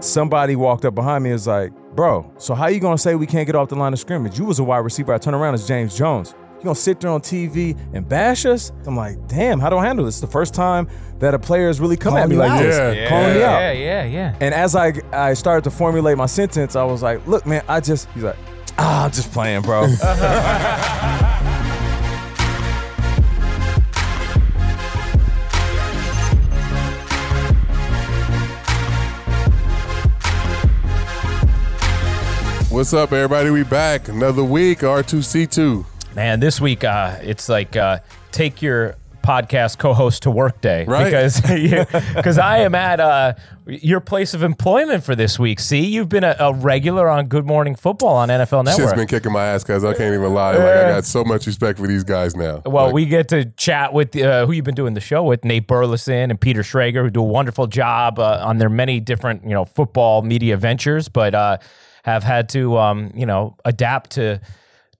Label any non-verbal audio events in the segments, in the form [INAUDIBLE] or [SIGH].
somebody walked up behind me and was like, bro, so how you gonna say we can't get off the line of scrimmage? You was a wide receiver. I turn around, it's James Jones. You gonna sit there on TV and bash us? I'm like, damn, how do I handle this? the first time that a player has really come Calling at me like out. this, Yeah. calling me out. Yeah, yeah, yeah. And as I I started to formulate my sentence, I was like, look, man, I just he's like, ah, I'm just playing, bro. [LAUGHS] What's up, everybody? We back another week. R2C2. Man, this week uh, it's like uh, take your podcast co-host to work day Right. because [LAUGHS] because I am at uh, your place of employment for this week. See, you've been a, a regular on Good Morning Football on NFL Shit's Network. been kicking my ass, cuz I can't even lie. Like I got so much respect for these guys now. well, Like, we get to chat with uh, who you've been doing the show with, Nate Burleson and Peter Schrager, who do a wonderful job uh, on their many different, you know, football media ventures, but uh, have had to, um, you know, adapt to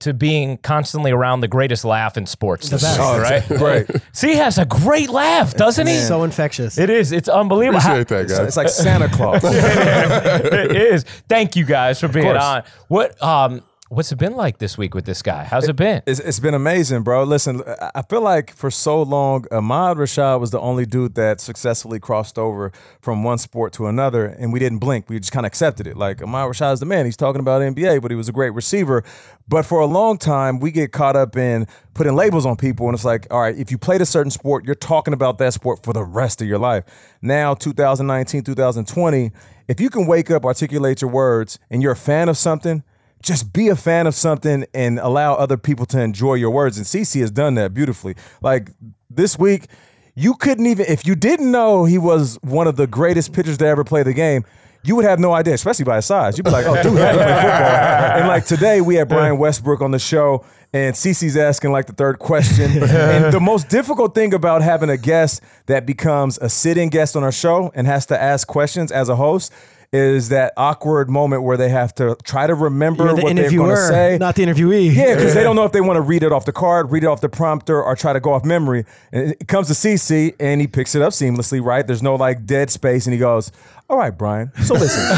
to being constantly around the greatest laugh in sports. this best. Oh, right? Great. [LAUGHS] See, he has a great laugh, doesn't he? So infectious. It is. It's unbelievable. Appreciate that, guys. It's like Santa Claus. [LAUGHS] it is. Thank you guys for being on. What um what's it been like this week with this guy? How's it been? It's, it's been amazing, bro. Listen, I- feel like for so long, Ahmad Rashad was the only dude that successfully crossed over from one sport to another, and we didn't blink. We just kind of accepted it. Like Ahmad Rashad is the man. He's talking about NBA, but he was a great receiver. But for a long time, we get caught up in putting labels on people, and it's like, all right, if you played a certain sport, you're talking about that sport for the rest of your life. Now, 2019, 2020, if you can wake up, articulate your words, and you're a fan of something just be a fan of something and allow other people to enjoy your words. And CC has done that beautifully. Like this week, you couldn't even, if you didn't know he was one of the greatest pitchers to ever play the game, you would have no idea, especially by his size. You'd be like, oh, dude, you play football? And like today, we had Brian Westbrook on the show, and CC's asking like the third question. [LAUGHS] and the most difficult thing about having a guest that becomes a sitting guest on our show and has to ask questions as a host is that awkward moment where they have to try to remember You're the what they're going to say. not the interviewee. Yeah, because they don't know if they want to read it off the card, read it off the prompter, or try to go off memory. And it comes to CC, and he picks it up seamlessly, right? There's no like dead space, and he goes, "All right, Brian. So listen." [LAUGHS]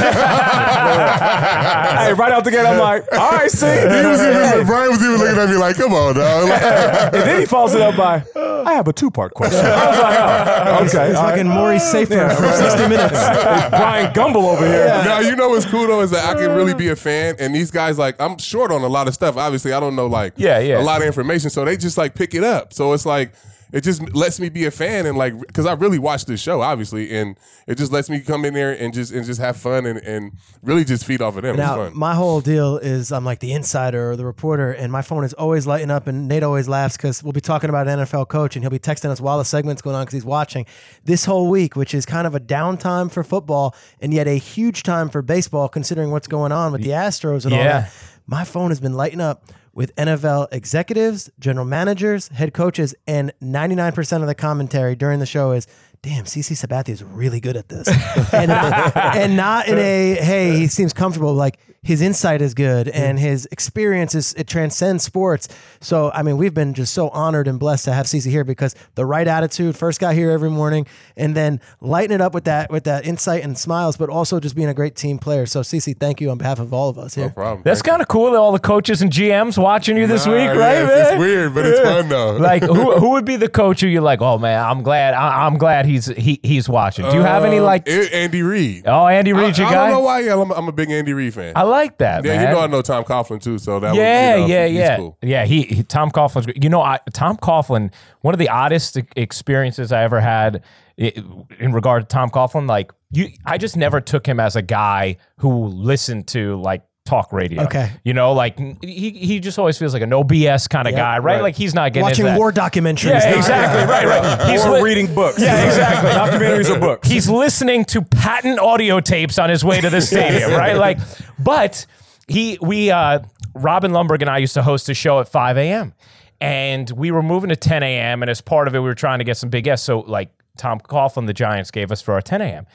hey, right out the gate, I'm like, "All right, see." he was even, Brian was even looking at me like, come on, dog. [LAUGHS] And then he follows it up by, "I have a two part question." I was like, "Oh, [LAUGHS] okay." He's all right. fucking Morley Safer from 60 Minutes. It's Bryant Gumbel over here. now you know what's cool though is that I can really be a fan, and these guys like I'm short on a lot of stuff. Obviously, I don't know like Yeah, yeah. a lot of information, so they just like pick it up. So it's like it just lets me be a fan and like because I really watch this show, obviously, and it just lets me come in there and just and just have fun and, and really just feed off of them. Now, fun. my whole deal is I'm like the insider or the reporter, and my phone is always lighting up. And Nate always laughs because we'll be talking about an NFL coach, and he'll be texting us while the segment's going on because he's watching this whole week, which is kind of a downtime for football and yet a huge time for baseball, considering what's going on with the Astros and all that. My phone has been lighting up with NFL executives, general managers, head coaches, and 99% of the commentary during the show is, damn, CC Sabathia is really good at this. [LAUGHS] and, and not in a, hey, he seems comfortable. Like his insight is good and his experience is, it transcends sports. So, I mean, we've been just so honored and blessed to have CC here because the right attitude, first got here every morning, and then lighten it up with that, with that insight and smiles, but also just being a great team player. So, CC, thank you on behalf of all of us here. no problem. That's kind of cool that all the coaches and GMs watching you this Nah, week, yeah, right, it's, man? it's weird, but it's fun though. [LAUGHS] like who who would be the coach who you're like, oh man, I'm glad I, I'm glad he's he he's watching. Do you have any Um, like? A- Andy Reid? oh, Andy I, Reid, your I guy. don't know why. Yeah, I'm, I'm a big Andy Reid fan. I like that, yeah, man. you know I know Tom Coughlin too, so that yeah, was, you know, yeah, yeah, cool. yeah. He, he Tom Coughlin's great. You know, I, Tom Coughlin. One of the oddest experiences I ever had in regard to Tom Coughlin, like you, I just never took him as a guy who listened to like talk radio. Okay. You know, like he he just always feels like a no BS kind of Yeah. guy, right? Like he's not getting Watching into that. war documentaries. Yeah, now. exactly. Right, right. He's or li- reading books. Yeah, exactly. [LAUGHS] Documentaries or books. He's listening to patent audio tapes on his way to the [LAUGHS] stadium, right? Like, but he, we, uh, Robin Lundberg and I used to host a show at 5 a.m. and we were moving to 10 a.m. And as part of it, we were trying to get some big guests. So, like, Tom Coughlin, the Giants, gave us for our 10 a.m.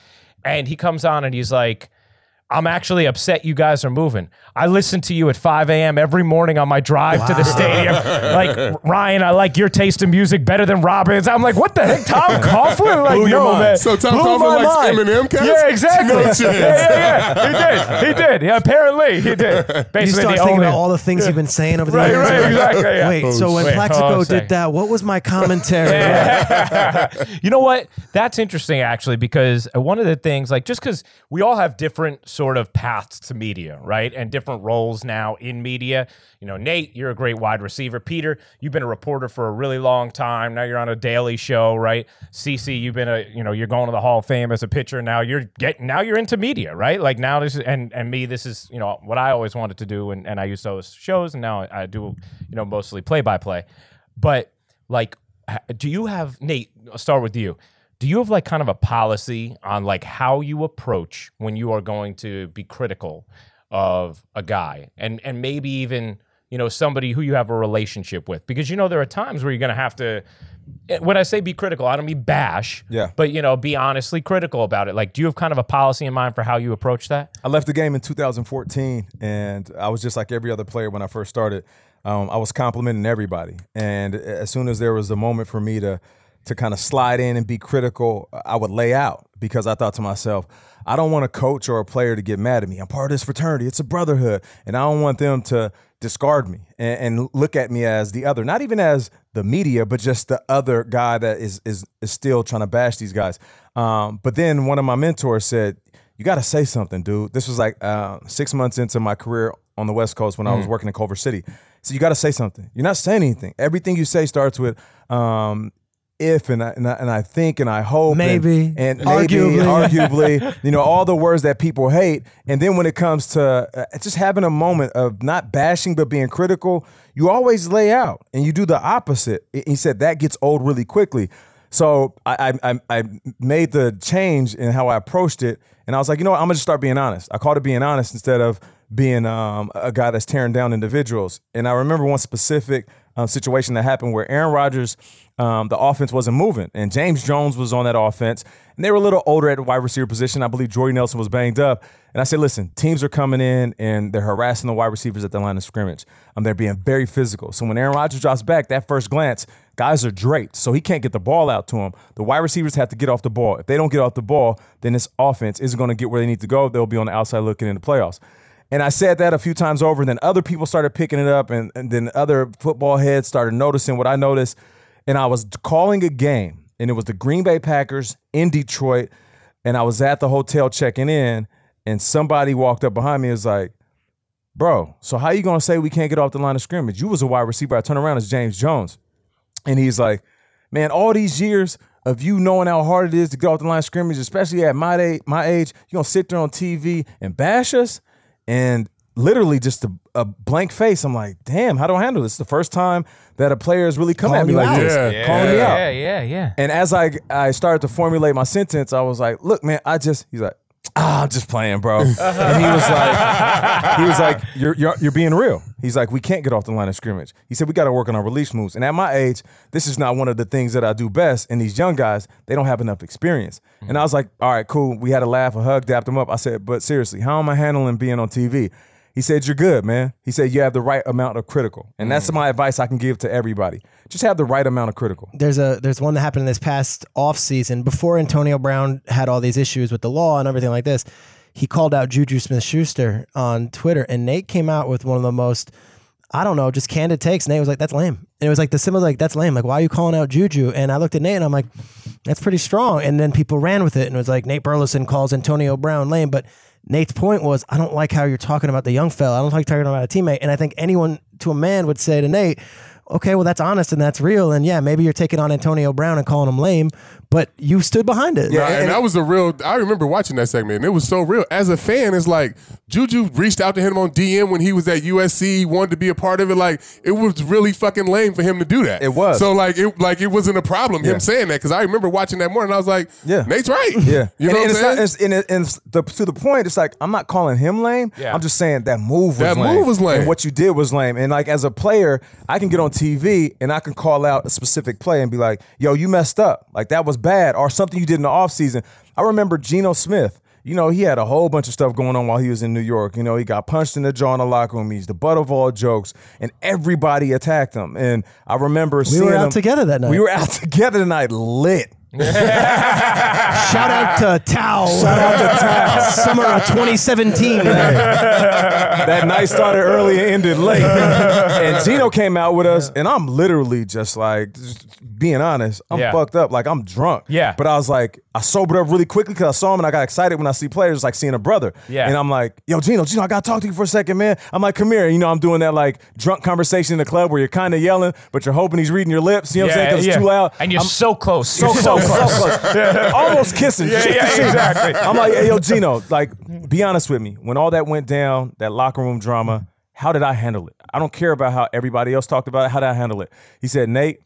And he comes on and he's like, I'm actually upset you guys are moving. I listen to you at 5 a.m. every morning on my drive to the stadium. Like, [LAUGHS] Ryan, I like your taste in music better than Robin's. I'm like, what the heck? Tom [LAUGHS] Coughlin? Like, Blew your no, mind. man. So Tom Blew Coughlin likes mind. Eminem, cats? Yeah, exactly. No yeah, chance. yeah, yeah. He did. He did. Yeah, apparently he did. [LAUGHS] You Basically, start the thinking only. about all the things you've been saying over the Right, years. right, exactly, yeah. Wait, Oh, so when shit. Wait, hold Plaxico oh, did that, what was my commentary? Yeah. you know what? That's interesting actually because one of the things like just cuz we all have different sort of paths to media, right? And different roles now in media. You know, Nate, you're a great wide receiver. Peter, you've been a reporter for a really long time. Now you're on a daily show, right? CC, you've been a, you know, you're going to the Hall of Fame as a pitcher. Now you're getting now you're into media, right? Like now this is and and me this is, you know, what I always wanted to do and and I used those shows and now I do, you know, mostly play by play. But like do you have Nate? I'll start with you. Do you have like kind of a policy on like how you approach when you are going to be critical of a guy and and maybe even you know somebody who you have a relationship with? Because you know there are times where you're going to have to. eh, When I say be critical, I don't mean bash. Yeah. But you know, be honestly critical about it. Like, do you have kind of a policy in mind for how you approach that? I left the game in 2014, and I was just like every other player when I first started. Um, I was complimenting everybody, and as soon as there was a moment for me to to kind of slide in and be critical, I would lay out because I thought to myself, I don't want a coach or a player to get mad at me. I'm part of this fraternity; it's a brotherhood, and I don't want them to discard me and, and look at me as the other, not even as the media, but just the other guy that is is is still trying to bash these guys. Um, but then one of my mentors said, you got to say something, dude. This was like uh, six months into my career on the West Coast when I was Mm. working in Culver City. So you got to say something. You're not saying anything. Everything you say starts with um, if and I, and I and I think and I hope Maybe. and, maybe Arguably. arguably [LAUGHS] you know all the words that people hate. And then when it comes to uh, just having a moment of not bashing but being critical, you always lay out and you do the opposite. He said that gets old really quickly. So I, I I I made the change in how I approached it, and I was like, you know what, I'm gonna just start being honest. I called it being honest instead of being um, a guy that's tearing down individuals. And I remember one specific um, situation that happened where Aaron Rodgers, um, the offense wasn't moving, and James Jones was on that offense, and they were a little older at the wide receiver position. I believe Jordy Nelson was banged up, and I said, listen, teams are coming in and they're harassing the wide receivers at the line of scrimmage. Um, they're being very physical. So when Aaron Rodgers drops back, that first glance, guys are draped, so he can't get the ball out to him. The wide receivers have to get off the ball. If they don't get off the ball, then this offense isn't going to get where they need to go. They'll be on the outside looking in the playoffs. And I said that a few times over, and then other people started picking it up, and, and then other football heads started noticing what I noticed. And I was calling a game, and it was the Green Bay Packers in Detroit, and I was at the hotel checking in, and somebody walked up behind me and was like, Bro, so how you gonna say we can't get off the line of scrimmage? You was a wide receiver. I turn around, it's James Jones. And he's like, Man, all these years of you knowing how hard it is to get off the line of scrimmage, especially at my age, my age, you gonna sit there on TV and bash us? And literally just a, a blank face. I'm like, damn, how do I handle this? It's the first time that a player has really come at me like out. this, Yeah. calling me out. Yeah, yeah, yeah. And as I I started to formulate my sentence, I was like, "Look, man, I just." He's like, "Ah, I'm just playing, bro." [LAUGHS] and he was like, "He was like, you're, you're you're being real." He's like, "We can't get off the line of scrimmage." He said, "We got to work on our release moves." And at my age, this is not one of the things that I do best. And these young guys, they don't have enough experience. And I was like, "All right, cool." We had a laugh, a hug, dapped him up. I said, "But seriously, how am I handling being on TV?" He said, You're good, man. He said, You have the right amount of critical. And that's mm. my advice I can give to everybody. Just have the right amount of critical. there's a there's one that happened in this past off season before Antonio Brown had all these issues with the law and everything like this. He called out Juju Smith Schuster on Twitter, and Nate came out with one of the most I don't know, just candid takes. Nate was like, "That's lame," and it was like the symbol, like, "That's lame." Like, why are you calling out Juju? And I looked at Nate and I'm like, "That's pretty strong." And then people ran with it and it was like Nate Burleson calls Antonio Brown lame, but Nate's point was, I don't like how you're talking about the young fella. I don't like talking about a teammate. And I think anyone to a man would say to Nate, okay, well, that's honest and that's real. And yeah, maybe you're taking on Antonio Brown and calling him lame, but you stood behind it. Nah, and, that was a real. I remember watching that segment, and it was so real. As a fan, it's like Juju reached out to him on DM when he was at USC, wanted to be a part of it. Like it was really fucking lame for him to do that. It was. So like it like it wasn't a problem Yeah. him saying that because I remember watching that morning. I was like, Yeah. Nate's right. Yeah, [LAUGHS] you and, know what and I'm it's saying? not, it's, and, it, and the, to the point, it's like I'm not calling him lame. Yeah. I'm just saying that move was That lame. move was lame. and what you did was lame. And like as a player, I can get on TV and I can call out a specific play and be like, "Yo, you messed up. Like that was bad," or something you did in the offseason. I remember Geno Smith. You know, he had a whole bunch of stuff going on while he was in New York. You know, he got punched in the jaw in the locker room. He's the butt of all jokes, and everybody attacked him. And I remember we seeing were out him- together that night. We were out [LAUGHS] together tonight, lit. [LAUGHS] Shout out to Tao. Shout out to Tao. [LAUGHS] Summer of 2017. that night started early and ended late. and Geno came out with us, and I'm literally just like, just being honest, I'm Yeah. fucked up. Like I'm drunk. Yeah. But I was like, I sobered up really quickly because I saw him and I got excited when I see players, like seeing a brother. Yeah. And I'm like, yo, Geno, Geno, I gotta talk to you for a second, man. I'm like, come here. And, you know, I'm doing that like drunk conversation in the club where you're kind of yelling, but you're hoping he's reading your lips. You know what I'm saying? Because it's too loud. And you're I'm- so close. so You're close, so close, [LAUGHS] almost kissing. Yeah, yeah, exactly. I'm like, hey, yo, Geno, like, be honest with me. When all that went down, that locker room drama, how did I handle it? I don't care about how everybody else talked about it. How did I handle it? He said, Nate,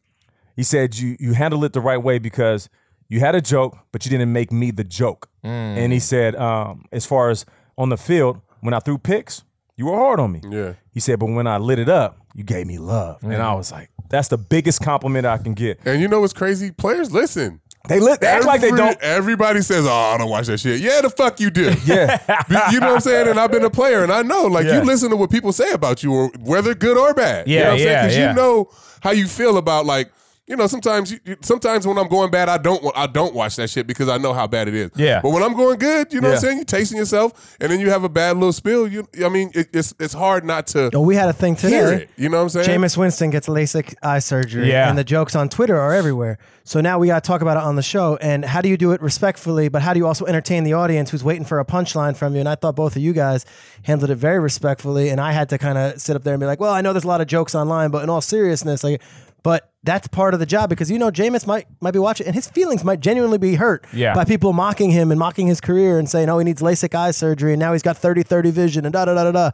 he said you you handled it the right way because you had a joke, but you didn't make me the joke. And he said, um, as far as on the field, when I threw picks, you were hard on me. Yeah. He said, but when I lit it up, you gave me love. And I was like, that's the biggest compliment I can get. and you know what's crazy? Players listen. They lit, they act like they don't. Everybody says, "Oh, I don't watch that shit." Yeah, the fuck you do. [LAUGHS] Yeah. [LAUGHS] you know what I'm saying? And I've been a player, and I know, like, Yeah. you listen to what people say about you, or whether good or bad. you Yeah, know what I'm yeah, Because yeah. you know how you feel about like. You know, sometimes, you, you- sometimes when I'm going bad, I don't, I don't watch that shit because I know how bad it is. Yeah. But when I'm going good, you know what I'm saying? You're tasting yourself, and then you have a bad little spill. You, I mean, it, it's it's hard not to Oh, we had a thing hear today. it. You know what I'm saying? Jameis Winston gets LASIK eye surgery, Yeah. and the jokes on Twitter are everywhere. So now we got to talk about it on the show. And how do you do it respectfully, but how do you also entertain the audience who's waiting for a punchline from you? And I thought both of you guys handled it very respectfully. And I had to kind of sit up there and be like, well, I know there's a lot of jokes online, but in all seriousness, like, but that's part of the job because you know Jameis might might be watching and his feelings might genuinely be hurt Yeah. by people mocking him and mocking his career and saying, oh, he needs LASIK eye surgery and now he's got 30-30 vision and da da da da da.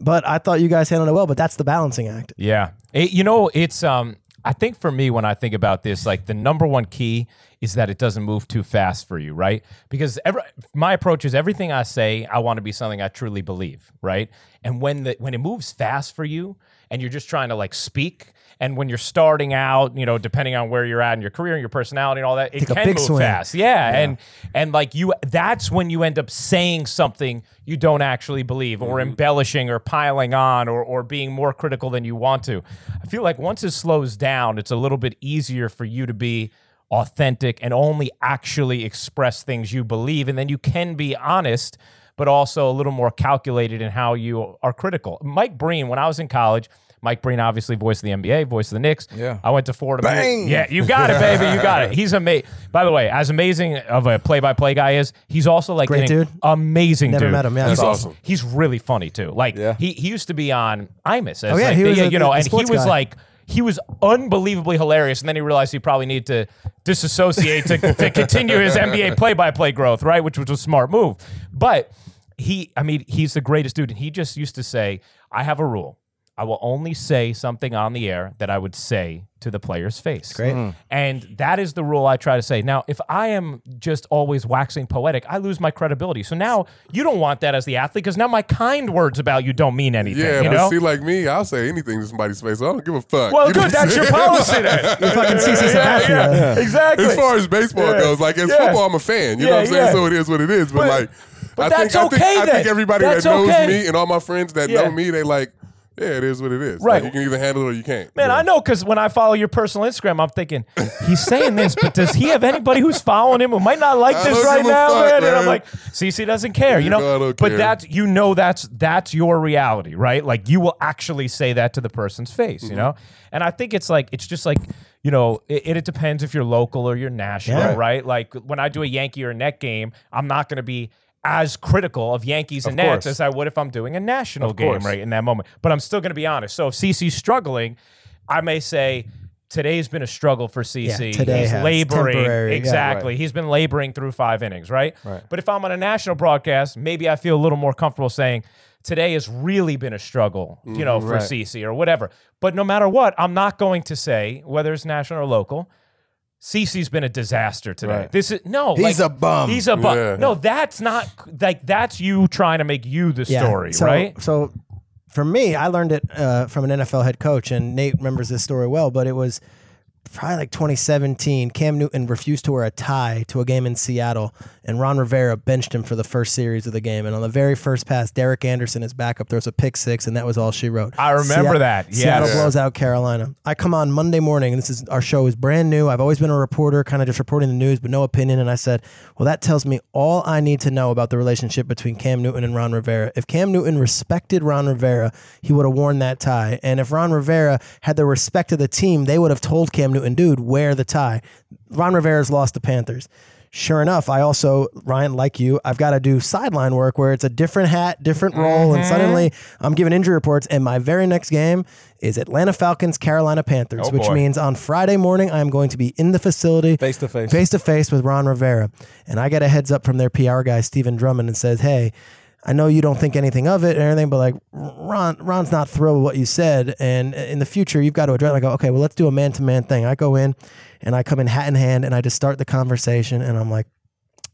But I thought you guys handled it well, but that's the balancing act. Yeah. It- you know, it's um I think for me when I think about this, like the number one key is that it doesn't move too fast for you, right? Because every, my approach is everything I say, I want to be something I truly believe, right? And when the when it moves fast for you and you're just trying to like speak and when you're starting out, you know, depending on where you're at in your career and your personality and all that, it Take can move swing. fast. Yeah, and and like you that's when you end up saying something you don't actually believe or mm-hmm. embellishing or piling on or or being more critical than you want to. I feel like once it slows down, it's a little bit easier for you to be authentic and only actually express things you believe and then you can be honest but also a little more calculated in how you are critical. Mike Breen when I was in college Mike Breen, obviously, voice of the NBA, voice of the Knicks. Yeah. I went to Florida. Bang! Yeah, you got it, baby. You got it. [LAUGHS] He's amazing. By the way, as amazing of a play-by-play guy is, he's also like Great dude. amazing. Never dude. met him, yeah. he's That's also- awesome. He's really funny too. Like Yeah. he he used to be on Imus. As Oh, yeah, like he the- was a- you know, the and he was guy. like he was unbelievably hilarious, and then he realized he probably needed to disassociate to, to continue his NBA play-by-play growth, right? Which was a smart move, but he, I mean, he's the greatest dude, and he just used to say, "I have a rule." I will only say something on the air that I would say to the player's face. Great. Mm. And that is the rule I try to say. Now, if I am just always waxing poetic, I lose my credibility. So now you don't want that as the athlete because now my kind words about you don't mean anything. Yeah, you but know? see, like me, I'll say anything to somebody's face. I don't give a fuck. well, You know good. what That's your saying? policy then. [LAUGHS] You're fucking CC Sabathia. Exactly. As far as baseball Yeah. goes, like as Yeah. football, I'm a fan. You know what I'm saying? yeah. So it is what it is. But, But- like, but I that's think, I okay think, I think everybody That's that knows okay. me and all my friends that Yeah. know me, they like, yeah, it is what it is. Right. Like, you can either handle it or you can't. Man, I know because when I follow your personal Instagram, I'm thinking he's saying this, but does he have anybody who's following him who might not like I this right now, fuck, man? And I'm like, CC doesn't care, you You know. know but care. that's you know that's that's your reality, right? Like you will actually say that to the person's face, Mm-hmm. you know. And I think it's like it's just like you know it, it depends if you're local or you're national, Yeah. right? Like when I do a Yankee or Net game, I'm not going to be as critical of Yankees and Of Nets course. as I would if I'm doing a national Of game, course. right? in that moment. But I'm still going to be honest. So if CC's struggling, I may say, today's been a struggle for CC. Yeah, today He's has. laboring. Temporary, yeah. exactly. He's been laboring through five innings, right? Right. But if I'm on a national broadcast, maybe I feel a little more comfortable saying today has really been a struggle, you know, mm-hmm. for Right. CC or whatever. But no matter what, I'm not going to say whether it's national or local. CC's been a disaster today. Right. This is no. He's like, a bum. He's a bum. Yeah. No, that's not like that's you trying to make you the story, so, right? So for me, I learned it uh, from an NFL head coach, and Nate remembers this story well. But it was probably like 2017. Cam Newton refused to wear a tie to a game in Seattle, and Ron Rivera benched him for the first series of the game. And on the very first pass, Derek Anderson, his backup, throws a pick six, and that was all she wrote. I remember that. Seattle blows out Carolina. I come on Monday morning, and this is our show is brand new. I've always been a reporter, kind of just reporting the news, but no opinion. And I said, well, that tells me all I need to know about the relationship between Cam Newton and Ron Rivera. If Cam Newton respected Ron Rivera, he would have worn that tie. And if Ron Rivera had the respect of the team, they would have told Cam Newton, dude, wear the tie. Ron Rivera's lost the Panthers. Sure enough, I also, Ryan, like you, I've got to do sideline work where it's a different hat, different role, and mm-hmm. suddenly I'm giving injury reports. And my very next game is Atlanta Falcons, Carolina Panthers, Oh, which boy. means on Friday morning I am going to be in the facility Face to face. face to face with Ron Rivera. And I get a heads up from their PR guy, Stephen Drummond, and says, Hey, I know you don't think anything of it and everything, but like Ron, Ron's not thrilled with what you said. And in the future, you've got to address. I go, okay, well, let's do a man to man thing. I go in and I come in hat in hand and I just start the conversation. And I'm like,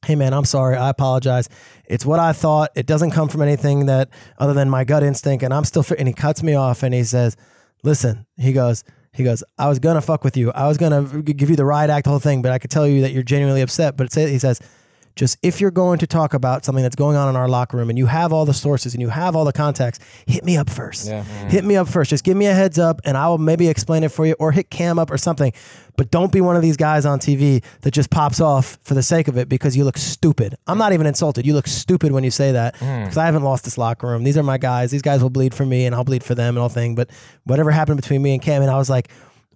hey man i'm sorry i apologize it's what i thought it doesn't come from anything that other than my gut instinct and i'm still fi-, and he cuts me off and he says listen he goes he goes i was gonna fuck with you i was gonna give you the riot act the whole thing but i could tell you that you're genuinely upset but he says just if you're going to talk about something that's going on in our locker room and you have all the sources and you have all the contacts, hit me up first. Mm-hmm. Hit me up first. Just give me a heads up and I will maybe explain it for you or hit Cam up or something. But don't be one of these guys on TV that just pops off for the sake of it because you look stupid. I'm not even insulted. You look stupid when you say that mm. because I haven't lost this locker room. These are my guys. These guys will bleed for me and I'll bleed for them and all thing. But whatever happened between me and Cam, and I was like,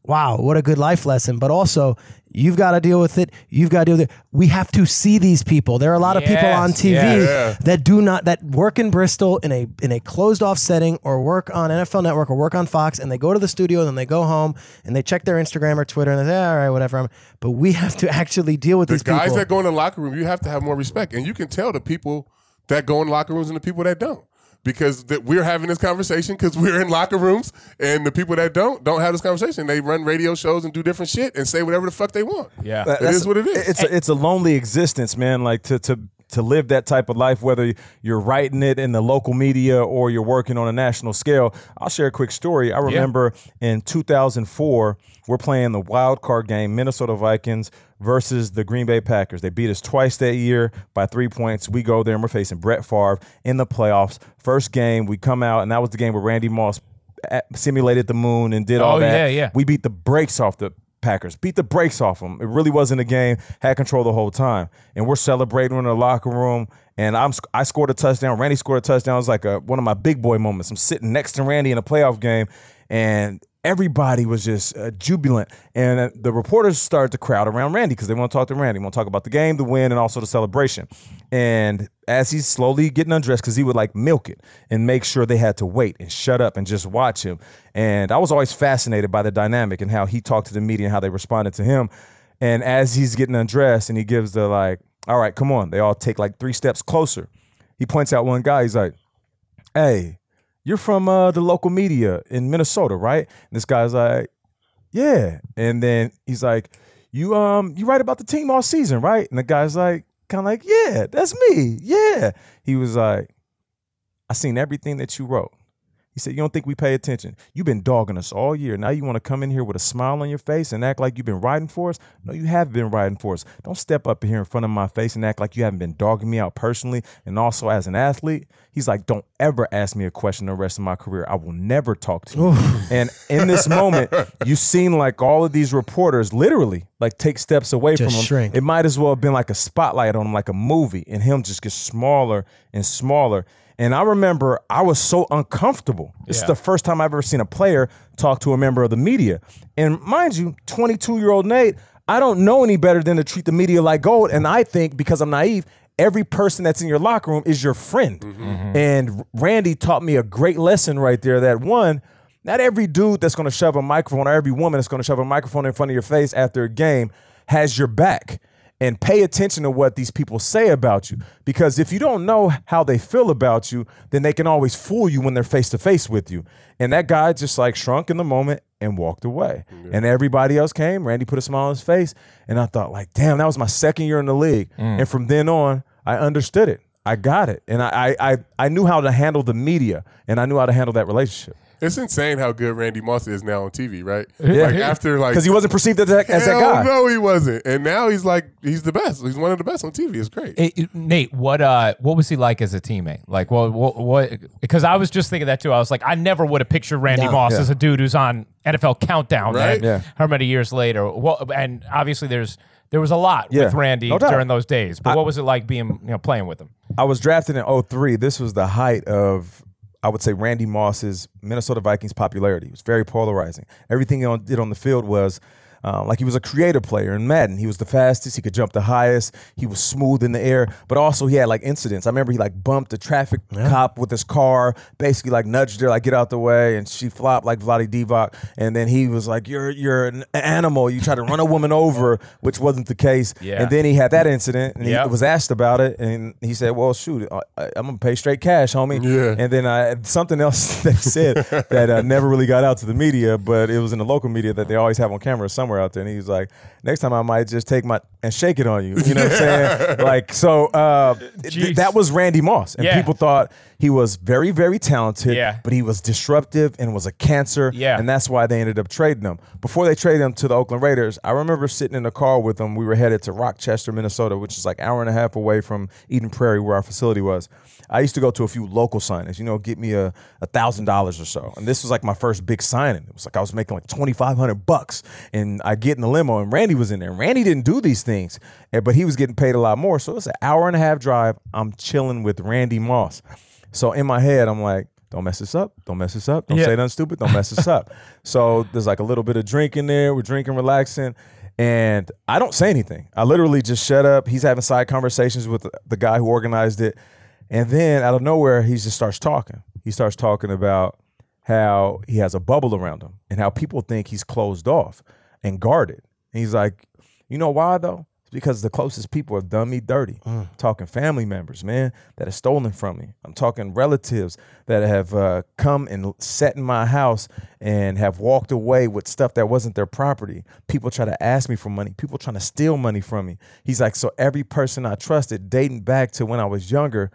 wow, what a good life lesson. But also, you've got to deal with it. You've got to deal with it. We have to see these people. There are a lot of people on TV yes. Yeah. that do not that work in Bristol in a in a closed off setting or work on NFL Network or work on Fox and they go to the studio and then they go home and they check their Instagram or Twitter and they say, all right, whatever. But we have to actually deal with The these guys people. that go in the locker room, you have to have more respect, and you can tell the people that go in locker rooms and the people that don't. Because that we're having this conversation because we're in locker rooms, and the people that don't don't have this conversation. They run radio shows and do different shit and say whatever the fuck they want. Yeah. it is what it is. It's a, it's a lonely existence, man. Like to to to live that type of life, whether you're writing it in the local media or you're working on a national scale. I'll share a quick story. I remember in 2004, we're playing the wild card game, Minnesota Vikings versus the Green Bay Packers. They beat us twice that year by three points. We go there and we're facing Brett Favre in the playoffs. First game, we come out, and that was the game where Randy Moss simulated the moon and did all Oh, that. yeah, yeah. We beat the brakes off the Packers. Beat the brakes off them. It really wasn't a game. Had control the whole time. And we're celebrating in the locker room. And I'm I scored a touchdown. Randy scored a touchdown. It was like a, one of my big boy moments. I'm sitting next to Randy in a playoff game, and everybody was just uh, jubilant. And uh, the reporters started to crowd around Randy because they want to talk to Randy. Want to talk about the game, the win, and also the celebration. And as he's slowly getting undressed, because he would like milk it and make sure they had to wait and shut up and just watch him. And I was always fascinated by the dynamic and how he talked to the media and how they responded to him. And as he's getting undressed and he gives the like, all right, come on, they all take like three steps closer. He points out one guy. He's like, hey, you're from uh, the local media in Minnesota, right? And this guy's like, yeah. And then he's like, you um, you write about the team all season, right? And the guy's like, kind of like, yeah, that's me. Yeah. He was like, I seen everything that you wrote. He said, You don't think we pay attention? You've been dogging us all year. Now you want to come in here with a smile on your face and act like you've been riding for us? No, you have been riding for us. Don't step up here in front of my face and act like you haven't been dogging me out personally and also as an athlete. He's like, Don't ever ask me a question the rest of my career. I will never talk to you. and in this moment, you've seen like all of these reporters literally like take steps away Just from him. shrink. It might as well have been like a spotlight on him, like a movie, and him just gets smaller and smaller. And I remember I was so uncomfortable. It's Yeah. the first time I've ever seen a player talk to a member of the media. And mind you, 22 year old Nate, I don't know any better than to treat the media like gold. And I think because I'm naive, every person that's in your locker room is your friend. Mm-hmm. Mm-hmm. And Randy taught me a great lesson right there that one, not every dude that's going to shove a microphone or every woman that's going to shove a microphone in front of your face after a game has your back. And pay attention to what these people say about you. Because if you don't know how they feel about you, then they can always fool you when they're face to face with you. And that guy just like shrunk in the moment and walked away. And everybody else came. Randy put a smile on his face. And I thought, like, damn, that was my second year in the league. Mm. And from then on, I understood it. I got it. And I, I, I, I knew how to handle the media and I knew how to handle that relationship. It's insane how good Randy Moss is now on TV, right? Yeah. Like after like Because he wasn't perceived as that, as that Hell guy. No, he wasn't. And now he's like he's the best. He's one of the best on TV. It's great. Hey, Nate, what uh, what was he like as a teammate? Like, what, what, what? Because I was just thinking that too. I was like, I never would have pictured Randy No. Moss Yeah. as a dude who's on NFL Countdown, Right? Yeah. How many years later? Well, and obviously there's there was a lot Yeah. with Randy No during those days. But what was it like being you know playing with him? I was drafted in 03. This was the height of, I would say, Randy Moss's Minnesota Vikings popularity. It was very polarizing. Everything he did on the field was uh, like he was a creative player in Madden. He was the fastest. He could jump the highest. He was smooth in the air, but also he had like incidents. I remember he like bumped a traffic cop with his car, basically like nudged her, like get out the way, and she flopped like Vlade Divac. And then he was like, "You're you're an animal. You tried to run a woman over," which wasn't the case. Yeah. And then he had that incident, and Yep. he was asked about it, and he said, "Well, shoot, I, I'm gonna pay straight cash, homie." Yeah. And then I something else [LAUGHS] they said that uh, never really got out to the media, but it was in the local media that they always have on camera somewhere out there. And he was like, "Next time I might just take my and shake it on you." You know what I'm saying? [LAUGHS] Like so, uh, th- that was Randy Moss, and Yeah. people thought he was very, very talented. Yeah. But he was disruptive and was a cancer. Yeah. And that's why they ended up trading him. Before they traded him to the Oakland Raiders, I remember sitting in a car with him. We were headed to Rochester, Minnesota, which is like an hour and a half away from Eden Prairie, where our facility was. I used to go to a few local signings, you know, get me a a thousand dollars or so. And this was like my first big signing. It was like I was making like twenty five hundred bucks, and I get in the limo, and Randy was in there. Randy didn't do these things, eh, but he was getting paid a lot more. So it's an hour and a half drive. I'm chilling with Randy Moss. So in my head, I'm like, don't mess this up. Don't mess this up. Don't Yeah. say nothing stupid. Don't mess this up. [LAUGHS] So there's like a little bit of drink in there. We're drinking, relaxing. And I don't say anything. I literally just shut up. He's having side conversations with the- the guy who organized it. And then out of nowhere, he just starts talking. He starts talking about how he has a bubble around him and how people think he's closed off and guarded. And he's like, you know why though? It's because the closest people have done me dirty. talking family members, man, that have stolen from me. I'm talking relatives that have uh, come and sat in my house and have walked away with stuff that wasn't their property. People try to ask me for money. People trying to steal money from me. He's like, so every person I trusted, dating back to when I was younger,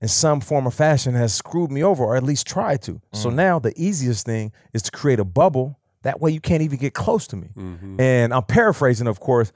in some form or fashion has screwed me over or at least tried to. So now the easiest thing is to create a bubble. That way you can't even get close to me. Mm-hmm. And I'm paraphrasing, of course,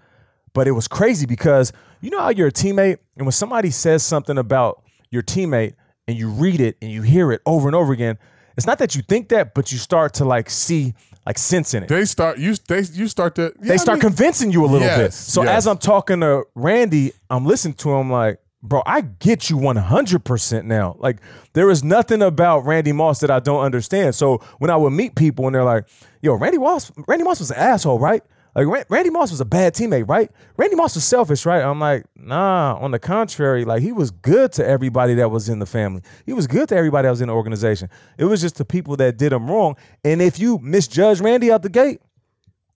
but it was crazy because you know how you're a teammate and when somebody says something about your teammate and you read it and you hear it over and over again, it's not that you think that, but you start to like see like sense in it They start you they you start to yeah, they I start mean, convincing you a little bit. So yes. as I'm talking to Randy, I'm listening to him like, bro, I get you 100% now. Like there is nothing about Randy Moss that I don't understand. So when I would meet people and they're like, yo, Randy Moss, Randy Moss was an asshole, right? Like Randy Moss was a bad teammate, right? Randy Moss was selfish, right? I'm like, nah. On the contrary, like he was good to everybody that was in the family. He was good to everybody that was in the organization. It was just the people that did him wrong. And if you misjudge Randy out the gate,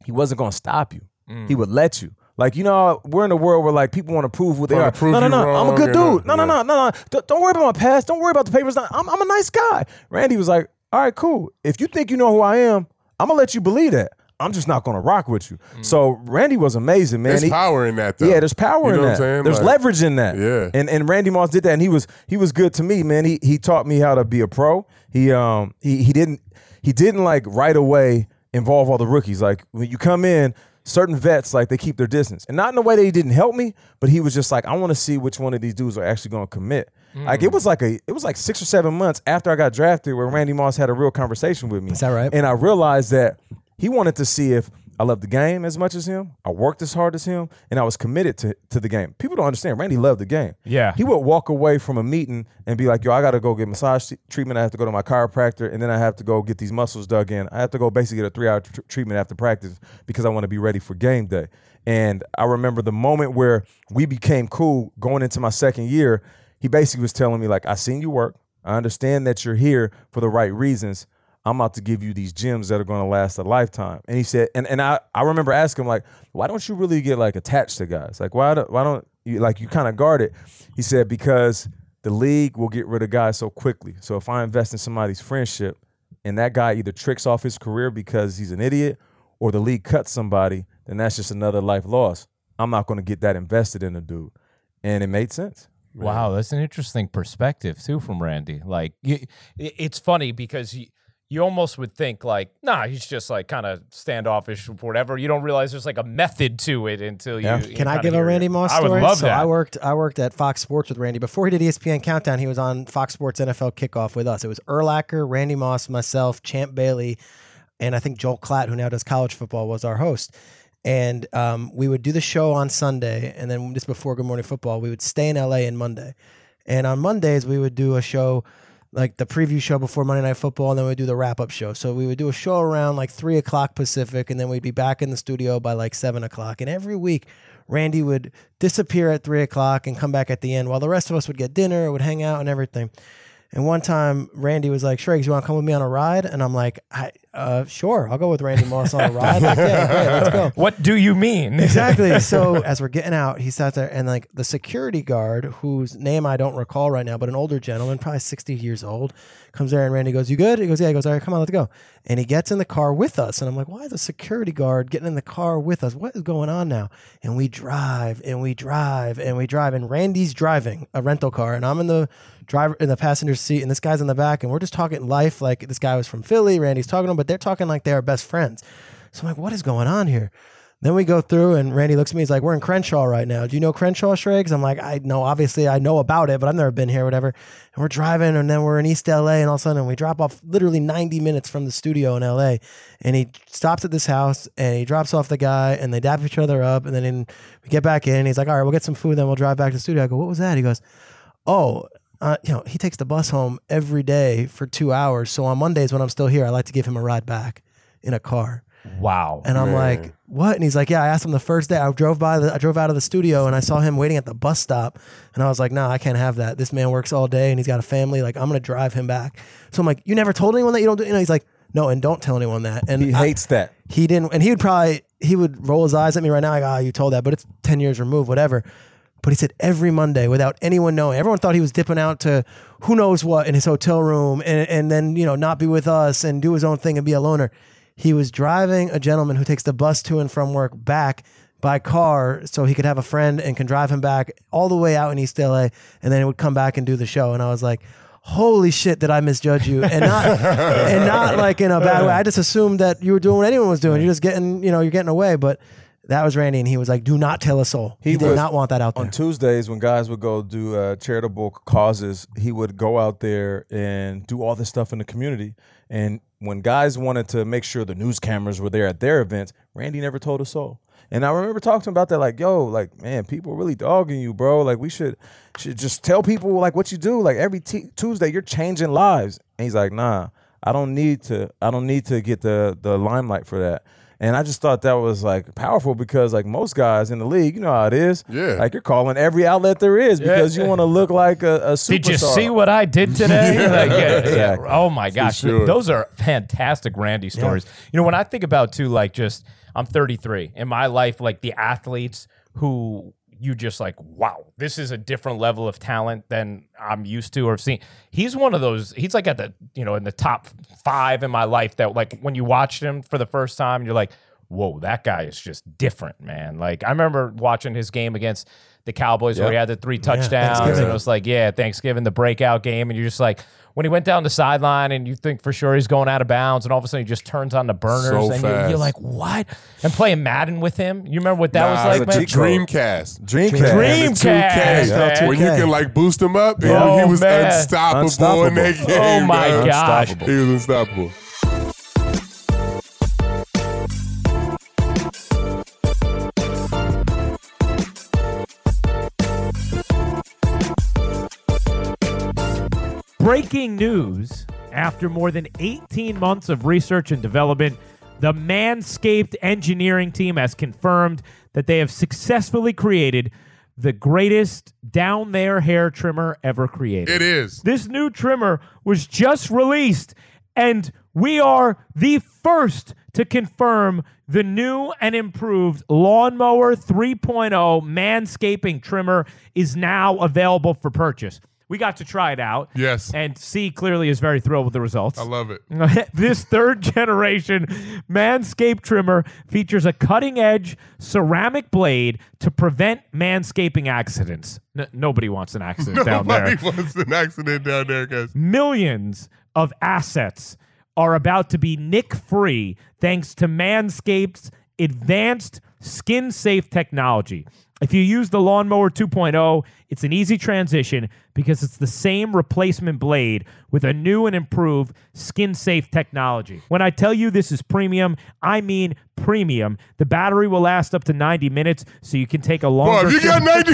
he wasn't going to stop you. Mm. He would let you. Like you know, we're in a world where like people want to prove who they Wanna are. prove no, no, you no. I'm a wrong good and, dude. No, no, no, no, no. Don't, don't worry about my past. Don't worry about the papers. I'm, I'm a nice guy. Randy was like, all right, cool. If you think you know who I am, I'm gonna let you believe that. I'm just not gonna rock with you. So Randy was amazing, man. There's He- power in that though. yeah, there's power You know in what that. I'm saying? There's Like, leverage in that. Yeah. And and Randy Moss did that, and he was he was good to me, man. He he taught me how to be a pro. He um he he didn't he didn't like right away involve all the rookies. Like when you come in, certain vets like they keep their distance, and not in a way that he didn't help me, but he was just like, I want to see which one of these dudes are actually going to commit. Mm. Like it was like a it was like six or seven months after I got drafted where Randy Moss had a real conversation with me. Is that right? And I realized that he wanted to see if I loved the game as much as him, I worked as hard as him, and I was committed to, to the game. People don't understand. Randy loved the game. Yeah. He would walk away from a meeting and be like, yo, I got to go get massage treatment. I have to go to my chiropractor, and then I have to go get these muscles dug in. I have to go basically get a three hour tr- treatment after practice because I want to be ready for game day. And I remember the moment where we became cool going into my second year. He basically was telling me, like, I seen you work. I understand that you're here for the right reasons. I'm about to give you these gems that are going to last a lifetime. And he said, and, and I, I remember asking him like, why don't you really get like attached to guys? Like, why, do, why don't you, like, you kind of guard it? He said, because the league will get rid of guys so quickly. So if I invest in somebody's friendship and that guy either tricks off his career because he's an idiot or the league cuts somebody, then that's just another life loss. I'm not going to get that invested in a dude. And it made sense. Wow, that's an interesting perspective too from Randy. Like, it- it's funny because you, you almost would think like, nah, he's just like kind of standoffish or whatever. You don't realize there's like a method to it until you. Yeah. you Can I kinda give a hear Randy it. Moss I story? would love so that. I worked I worked at Fox Sports with Randy. Before he did ESPN Countdown, he was on Fox Sports NFL Kickoff with us. It was Urlacher, Randy Moss, myself, Champ Bailey, and I think Joel Klatt, who now does college football, was our host. And um, we would do the show on Sunday, and then just before Good Morning Football, we would stay in LA on Monday. And on Mondays, we would do a show like the preview show before Monday Night Football, and then we'd do the wrap up show. So we would do a show around like three o'clock Pacific, and then we'd be back in the studio by like seven o'clock. And every week, Randy would disappear at three o'clock and come back at the end while the rest of us would get dinner, would hang out, and everything. And one time, Randy was like, Schrags, you want to come with me on a ride? And I'm like, I, uh, sure, I'll go with Randy Moss on a ride. Like, yeah, great, let's go. What do you mean? Exactly. [LAUGHS] So as we're getting out, he sat there and like the security guard, whose name I don't recall right now, but an older gentleman, probably 60 years old, comes there and Randy goes, You good? He goes, Yeah. He goes, All right, come on, let's go. And he gets in the car with us. And I'm like, Why is a security guard getting in the car with us? What is going on now? And we drive and we drive and we drive. And Randy's driving a rental car and I'm in the driver in the passenger seat and this guy's in the back and we're just talking life like this guy was from Philly, Randy's talking to him, but they're talking like they are best friends. So I'm like, what is going on here? Then we go through and Randy looks at me. He's like, "We're in Crenshaw right now. Do you know Crenshaw, Schrags?" I'm like, "I know. Obviously, I know about it, but I've never been here, whatever." And we're driving, and then we're in East LA, and all of a sudden we drop off literally 90 minutes from the studio in LA. And he stops at this house, and he drops off the guy, and they dap each other up, and then we get back in. And he's like, "All right, we'll get some food, then we'll drive back to the studio." I go, "What was that?" He goes, "Oh." Uh, you know, he takes the bus home every day for two hours. So on Mondays when I'm still here, I like to give him a ride back in a car. Wow. And I'm like, what? And he's like, yeah, I asked him the first day. I drove by the, I drove out of the studio and I saw him waiting at the bus stop. And I was like, nah, I can't have that. This man works all day and he's got a family. Like, I'm going to drive him back. So I'm like, you never told anyone that you don't do, you know, he's like, no, and don't tell anyone that. And He I- hates that. he didn't, and he would probably, he would roll his eyes at me right now, like, ah, you told that, but it's 10 years removed, whatever. But he said every Monday without anyone knowing. Everyone thought he was dipping out to who knows what in his hotel room and, and then, you know, not be with us and do his own thing and be a loner. He was driving a gentleman who takes the bus to and from work back by car so he could have a friend and can drive him back all the way out in East LA and then he would come back and do the show. And I was like, holy shit, did I misjudge you? And not and not like in a bad way. I just assumed that you were doing what anyone was doing. You're just getting, you know, you're getting away. But that was Randy and he was like, do not tell a soul. He, He did was- not want that out there. On Tuesdays, when guys would go do uh, charitable causes, he would go out there and do all this stuff in the community. And when guys wanted to make sure the news cameras were there at their events, Randy never told a soul. And I remember talking to him about that, like, yo, like, man, people really dogging you, bro. Like, we should should just tell people like what you do. Like every t- Tuesday, you're changing lives. And he's like, nah, I don't need to. I don't need to get the the limelight for that. And I just thought that was like powerful because like most guys in the league, you know how it is. Yeah. Like you're calling every outlet there is because you want to look like a, a superstar. Did you see what I did today? [LAUGHS] Like, yeah, yeah. Exactly. Oh my gosh, sure. those are fantastic Randy stories. You know, when I think about too, like just I'm 33 in my life, like the athletes who you just like, wow, this is a different level of talent than I'm used to or seen. He's one of those. He's like at the you know in the top five in my life that like when you watched him for the first time, you're like, whoa, that guy is just different, man. Like I remember watching his game against the Cowboys where he had the three touchdowns, and it was like, yeah, Thanksgiving, the breakout game, and you're just like, when he went down the sideline, and you think for sure he's going out of bounds, and all of a sudden he just turns on the burners, So and you're, you're like, what? And playing Madden with him, you remember what that Nah, was like, man? cheat code. Dreamcast. Dreamcast. Dreamcast, The 2K, when you can like boost him up, and Oh, he was man. unstoppable, in that game. Oh, my man. gosh. he was unstoppable. Breaking news after more than 18 months of research and development, the Manscaped engineering team has confirmed that they have successfully created the greatest down there hair trimmer ever created. It is. This new trimmer was just released, and we are the first to confirm the new and improved Lawnmower 3.0 manscaping trimmer is now available for purchase. We got to try it out. Yes. And C clearly is very thrilled with the results. I love it. [LAUGHS] this third [LAUGHS] generation Manscaped trimmer features a cutting edge ceramic blade to prevent manscaping accidents. N- nobody wants an accident [LAUGHS] down there. Nobody wants an accident down there, guys. Millions of assets are about to be nick free thanks to Manscaped's advanced skin safe technology. If you use the Lawnmower 2.0, it's an easy transition because it's the same replacement blade with a new and improved skin safe technology. When I tell you this is premium, I mean premium. The battery will last up to 90 minutes, so you can take a longer. if you got 90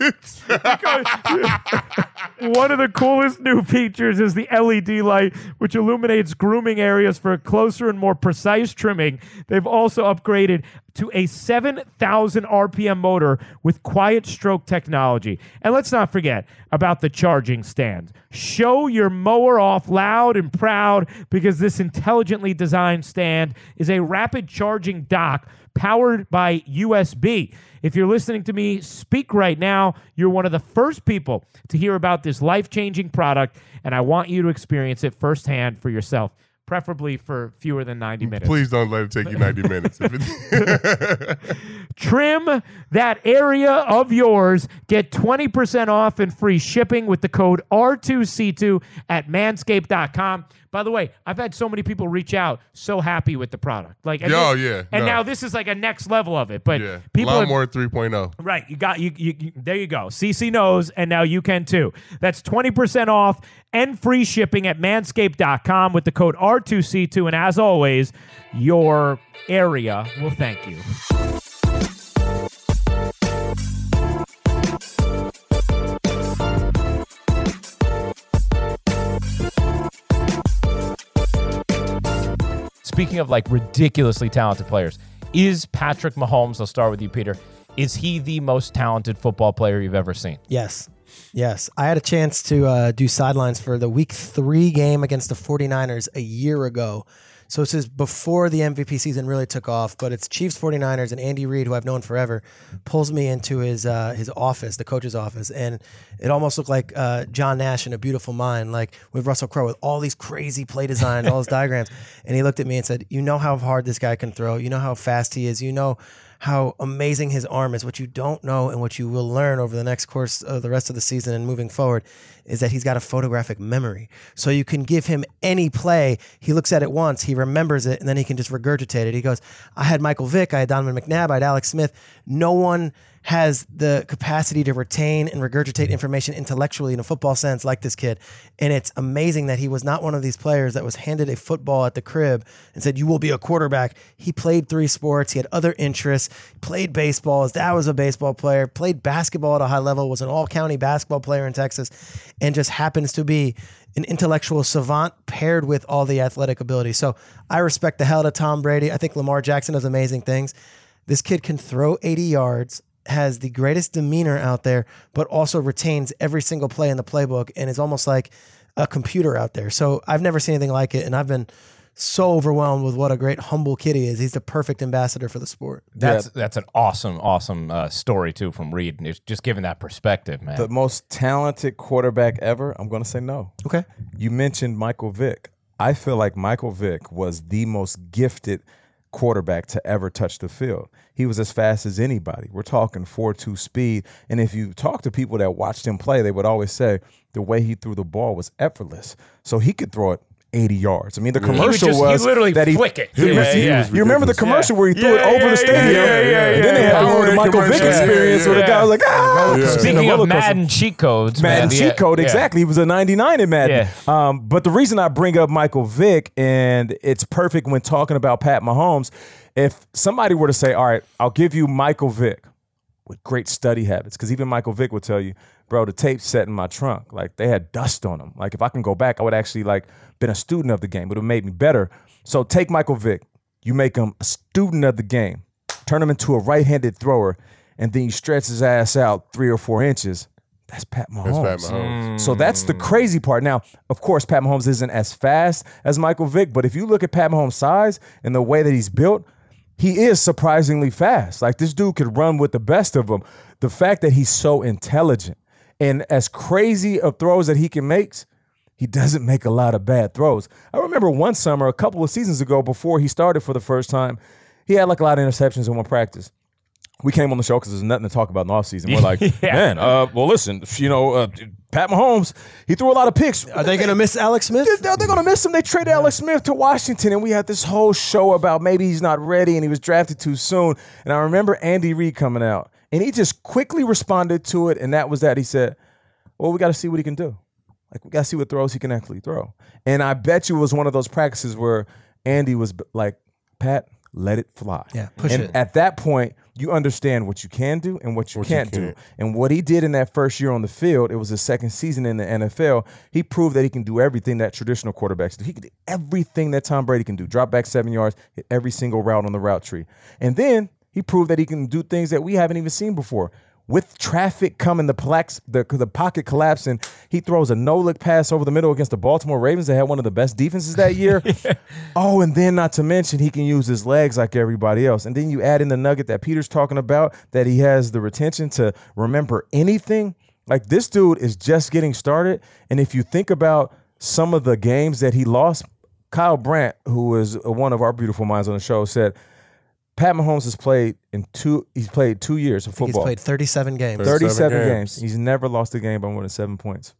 minutes. [LAUGHS] [LAUGHS] One of the coolest new features is the LED light, which illuminates grooming areas for a closer and more precise trimming. They've also upgraded to a 7,000 RPM motor with quiet stroke technology. And let's not forget about the charging stand. Show your mower off loud and proud because this intelligently designed stand is a rapid charging dock powered by USB. If you're listening to me speak right now, you're one of the first people to hear about this life changing product, and I want you to experience it firsthand for yourself, preferably for fewer than 90 minutes. Please don't let it take you 90 minutes. [LAUGHS] [LAUGHS] Trim that area of yours. Get 20% off and free shipping with the code R2C2 at manscaped.com. By the way, I've had so many people reach out so happy with the product. Like, and Oh, this- yeah, And no. now this is like a next level of it. But yeah. people have- Lawnmower 3.0. Right, you got you, you, you. There you go. CC knows, and now you can too. That's twenty percent off and free shipping at Manscaped.com with the code R2C2. And as always, your area will thank you. Speaking of like ridiculously talented players, is Patrick Mahomes, I'll start with you, Peter, is he the most talented football player you've ever seen? Yes. Yes. I had a chance to uh, do sidelines for the week three game against the 49ers a year ago. So this is before the MVP season really took off, but it's Chiefs 49ers and Andy Reid, who I've known forever, pulls me into his uh, his office, the coach's office, and it almost looked like uh, John Nash in A Beautiful Mind, like with Russell Crowe with all these crazy play designs, all his [LAUGHS] diagrams. And he looked at me and said, "You know how hard this guy can throw. You know how fast he is. You know." how amazing his arm is. What you don't know and what you will learn over the next course of the rest of the season and moving forward is that he's got a photographic memory. So you can give him any play. He looks at it once, he remembers it, and then he can just regurgitate it. He goes, I had Michael Vick, I had Donovan McNabb, I had Alex Smith. No one has the capacity to retain and regurgitate information intellectually in a football sense like this kid. And it's amazing that he was not one of these players that was handed a football at the crib and said, You will be a quarterback. He played three sports, he had other interests, played baseball. His dad was a baseball player, played basketball at a high level, was an all county basketball player in Texas, and just happens to be an intellectual savant paired with all the athletic ability. So I respect the hell out of Tom Brady. I think Lamar Jackson does amazing things. This kid can throw 80 yards, has the greatest demeanor out there, but also retains every single play in the playbook and is almost like a computer out there. So I've never seen anything like it. And I've been so overwhelmed with what a great humble kid he is. He's the perfect ambassador for the sport. That's that's an awesome, awesome uh, story too from Reid. And it's just giving that perspective, man. The most talented quarterback ever? I'm going to say no. Okay. You mentioned Michael Vick. I feel like Michael Vick was the most gifted quarterback to ever touch the field. He was as fast as anybody. We're talking 4-2 speed. And if you talk to people that watched him play, they would always say the way he threw the ball was effortless. So he could throw it 80 yards. I mean, the commercial just- he'd was literally that he flick it. You, Yeah, remember- yeah. you remember the commercial where he threw it over yeah, the stadium? yeah, yeah, yeah, and then they had to go to yeah. Michael Vick Commercial. experience where the guy was like, ah. Yeah. It's been a Speaking of roller coaster. Madden cheat codes, Madden man, cheat yeah, code, yeah. exactly. He was a 99 in Madden. Yeah. Um, but the reason I bring up Michael Vick, and it's perfect when talking about Pat Mahomes, if somebody were to say, all right, I'll give you Michael Vick with great study habits, because even Michael Vick would tell you, bro, the tape's set in my trunk. Like they had dust on them. Like if I can go back, I would actually like been a student of the game. It would have made me better. So take Michael Vick. You make him a student of the game, turn him into a right-handed thrower, and then you stretch his ass out three or four inches. That's Pat Mahomes. That's Pat Mahomes. So that's the crazy part. Now, of course, Pat Mahomes isn't as fast as Michael Vick, but if you look at Pat Mahomes' size and the way that he's built, he is surprisingly fast. Like this dude could run with the best of them. The fact that he's so intelligent and as crazy of throws that he can make, he doesn't make a lot of bad throws. I remember one summer, a couple of seasons ago, before he started for the first time, he had like a lot of interceptions in one practice. We came on the show because there's nothing to talk about in the offseason. We're like, [LAUGHS] man, uh, well, listen, you know, uh, Pat Mahomes, he threw a lot of picks. Are they going to miss Alex Smith? They're, they're going to miss him. They traded Alex Smith to Washington, and we had this whole show about maybe he's not ready and he was drafted too soon. And I remember Andy Reid coming out, and he just quickly responded to it, and that was that. He said, well, we got to see what he can do. Like, we got to see what throws he can actually throw. And I bet you it was one of those practices where Andy was like, Pat, let it fly. Yeah, push and it. at that point, you understand what you can do and what you What can't do. can't. And what he did in that first year on the field, it was his second season in the NFL. He proved that he can do everything that traditional quarterbacks do. He can do everything that Tom Brady can do. Drop back seven yards, hit every single route on the route tree. And then he proved that he can do things that we haven't even seen before. With traffic coming, the, plax, the the pocket collapsing, he throws a no look pass over the middle against the Baltimore Ravens that had one of the best defenses that year. [LAUGHS] Oh, and then not to mention he can use his legs like everybody else. And then you add in the nugget that Peter's talking about that he has the retention to remember anything. Like this dude is just getting started. And if you think about some of the games that he lost, Kyle Brandt, who is one of our beautiful minds on the show, said Pat Mahomes has played in two. He's played two years of football. He's played 37 games. 37 games. games. He's never lost a game by more than seven points.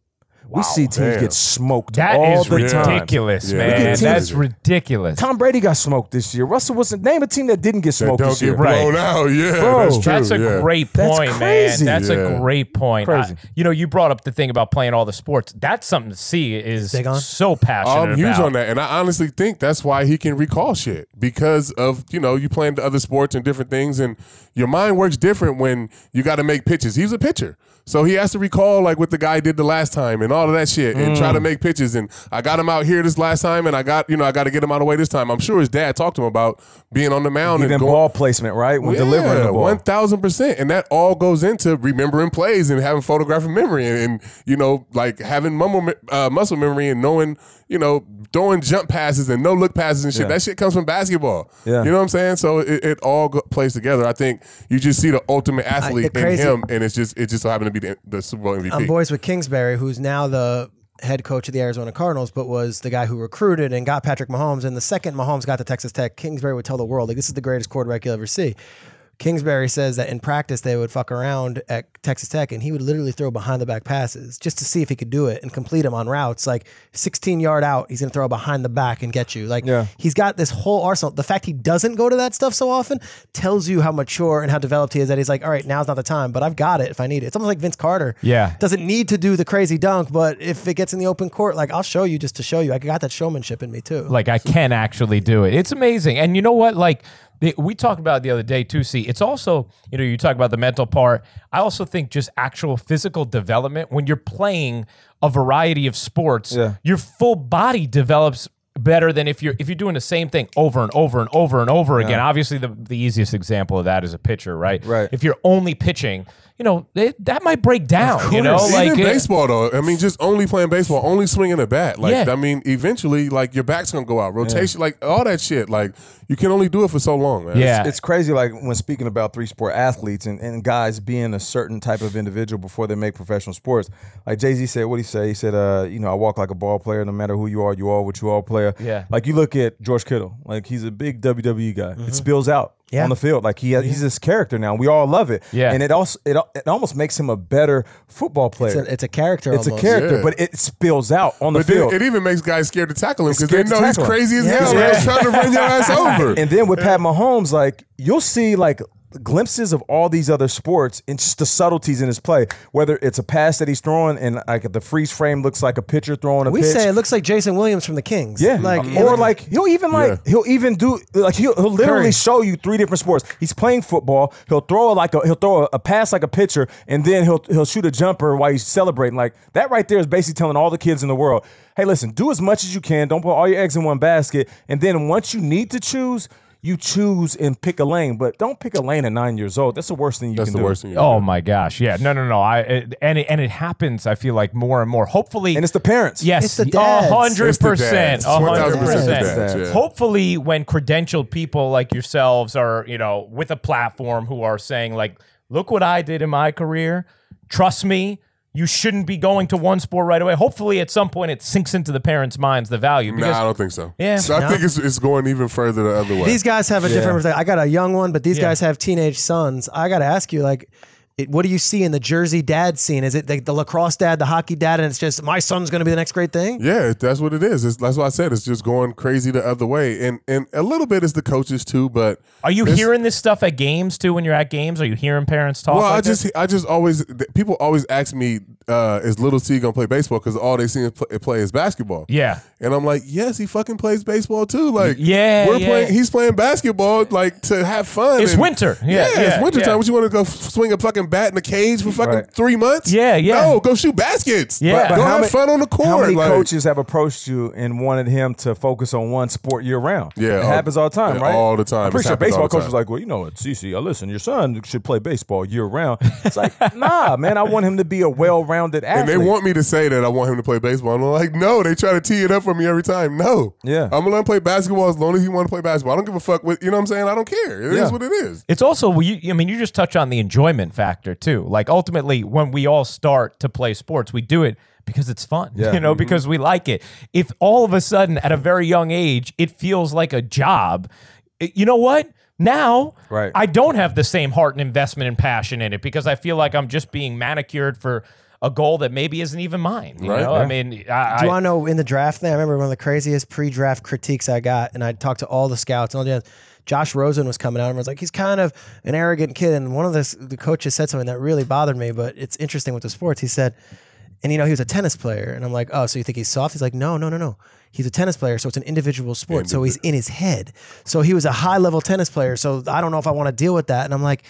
We see teams Damn. get smoked That all is the time. ridiculous, Yeah. man. Look at That's ridiculous. Tom Brady got smoked this year. Russell Wilson. Name a team that didn't get That smoked don't this get year. blown out. Yeah, Bro, that's true. That's a yeah. great That's point, crazy. man. That's Yeah. a great point. Crazy. I- you know, you brought up the thing about playing all the sports. That's something to see. Is Big on? so passionate I'm huge about. on that, and I honestly think that's why he can recall shit because of you know you playing the other sports and different things, and your mind works different when you got to make pitches. He's a pitcher, so he has to recall like what the guy did the last time and all of that shit, and Mm. try to make pitches. And I got him out here this last time, and I got you know I got to get him out of the way this time. I'm sure his dad talked to him about being on the mound Even and going, ball placement, right? When delivering the ball. one thousand percent, and that all goes into remembering plays and having photographic memory, and, and you know, like having mumble, uh, muscle memory and knowing, you know, throwing jump passes and no look passes and shit. Yeah. That shit comes from basketball. Yeah. you know what I'm saying? So it, it all go, plays together. I think you just see the ultimate athlete the in him, and it's just it just so happened to be the, the Super Bowl MVP. I'm boys with Kingsbury, who's now the head coach of the Arizona Cardinals, but was the guy who recruited and got Patrick Mahomes. And the second Mahomes got to Texas Tech, Kingsbury would tell the world, like, this is the greatest quarterback you'll ever see. Kingsbury says that in practice they would fuck around at Texas Tech and he would literally throw behind the back passes just to see if he could do it and complete them on routes. Like 16 yard out, he's gonna throw behind the back and get you. Like Yeah. he's got this whole arsenal. The fact he doesn't go to that stuff so often tells you how mature and how developed he is. That he's like, all right, now's not the time, but I've got it if I need it. It's almost like Vince Carter. Yeah. doesn't need to do the crazy dunk, but if it gets in the open court, like I'll show you just to show you. I got that showmanship in me too. Like I can actually do it. It's amazing. And you know what? Like we talked about it the other day too. See, it's also you know you talk about the mental part. I also think just actual physical development when you're playing a variety of sports, Yeah. your full body develops better than if you're if you're doing the same thing over and over and over and over again. Obviously, the the easiest example of that is a pitcher, right? Right. If you're only pitching, you know it, that might break down. You know, Even like it- baseball though. I mean, just only playing baseball, only swinging a bat. Like Yeah. I mean, eventually, like your back's gonna go out. Rotation, like all that shit. Like you can only do it for so long, man. Yeah. It's crazy, like when speaking about three sport athletes and, and guys being a certain type of individual before they make professional sports. Like Jay Z said, what he say? He said, uh, you know, I walk like a ball player. No matter who you are, you are what you are player. Yeah. Like you look at George Kittle, like he's a big WWE guy. It spills out Yeah. on the field. Like he he's this character now. We all love it. Yeah. And it also it, it almost makes him a better football player. It's a, it's a character. It's a character, Yeah. but it spills out on the But then field. it even makes guys scared to tackle him because they know he's tackle him. crazy as Yeah. hell. Yeah. man, trying to run your ass [LAUGHS] over. And then with Pat Mahomes, like you'll see like glimpses of all these other sports and just the subtleties in his play. Whether it's a pass that he's throwing and like the freeze frame looks like a pitcher throwing a We pitch. say it looks like Jason Williams from the Kings. yeah, like um, or like he'll even like Yeah. he'll even do like he'll, he'll literally Curry. show you three different sports. He's playing football. He'll throw it like a he'll throw a, a pass like a pitcher, and then he'll he'll shoot a jumper while he's celebrating. Like that right there is basically telling all the kids in the world, hey, listen, do as much as you can. Don't put all your eggs in one basket, and then once you need to choose. You choose and pick a lane, but don't pick a lane at nine years old. That's the worst thing you That's can the do. worst thing. You Oh can my gosh, yeah, no, no, no. I it, and it, and it happens. I feel like more and more. Hopefully, And it's the parents. yes, It's the a dads. hundred percent, a hundred 1000% the percent. Hopefully, when credentialed people like yourselves are, you know, with a platform who are saying like, "Look what I did in my career. Trust me." You shouldn't be going to one sport right away. Hopefully, at some point, it sinks into the parents' minds the value. do. Because Nah, I don't think so. Yeah. So I think it's, it's going even further the other way. These guys have a different. I got a young one, but these Yeah. guys have teenage sons. I got to ask you, like, it, what do you see in the Jersey dad scene? Is it the, the lacrosse dad, the hockey dad, and it's just my son's going to be the next great thing? Yeah, that's what it is. It's, that's what I said. It's just going crazy the other way, and and a little bit is the coaches too. But are you It's- hearing this stuff at games too? When you're at games, are you hearing parents talk? well, like I this? just I just always people always ask me, uh, is Little T gonna play baseball? Because all they see him play, play is basketball. yeah. And I'm like, yes, he fucking plays baseball too. Like, Yeah, we're yeah. playing. He's playing basketball like to have fun. It's and- winter. Yeah, Yeah, yeah, it's winter yeah. time. What you want to go f- swing a fucking bat in a cage for fucking Right. three months? Yeah, yeah. No, go shoot baskets. Yeah. go But how have many- fun on the court. How many like- coaches have approached you and wanted him to focus on one sport year round? Yeah, it all- happens all the time, yeah, right? all the time. I'm pretty sure happens all baseball the coach was like, "Well, you know what, CC, uh, listen, your son should play baseball year round." It's like, [LAUGHS] nah, man, I want him to be a well-rounded athlete. And they want me to say that I want him to play baseball. And I'm like, no, they try to tee it up for me every time. No. Yeah. I'm gonna let him play basketball as long as he want to play basketball. I don't give a fuck with you know what I'm saying? I don't care. It is Yeah. what it is. It's also, you, I mean, you just touch on the enjoyment factor too. Like ultimately, when we all start to play sports, we do it because it's fun, [LAUGHS] Yeah. you know, Mm-hmm. because we like it. If all of a sudden at a very young age, it feels like a job, you know what? Now, Right. I don't have the same heart and investment and passion in it because I feel like I'm just being manicured for a goal that maybe isn't even mine. You Right, know, yeah. I mean, I, Do you I- want to know in the draft thing? I remember one of the craziest pre-draft critiques I got, and I talked to all the scouts and all the Josh Rosen was coming out and I was like, he's kind of an arrogant kid. And one of the, the coaches said something that really bothered me, but it's interesting with the sports. He said, and you know, he was a tennis player. And I'm like, oh, so you think he's soft? He's like, no, no, no, no. He's a tennis player, so it's an individual sport. So he's in his head. So he was a high level tennis player. So I don't know if I want to deal with that. And I'm like,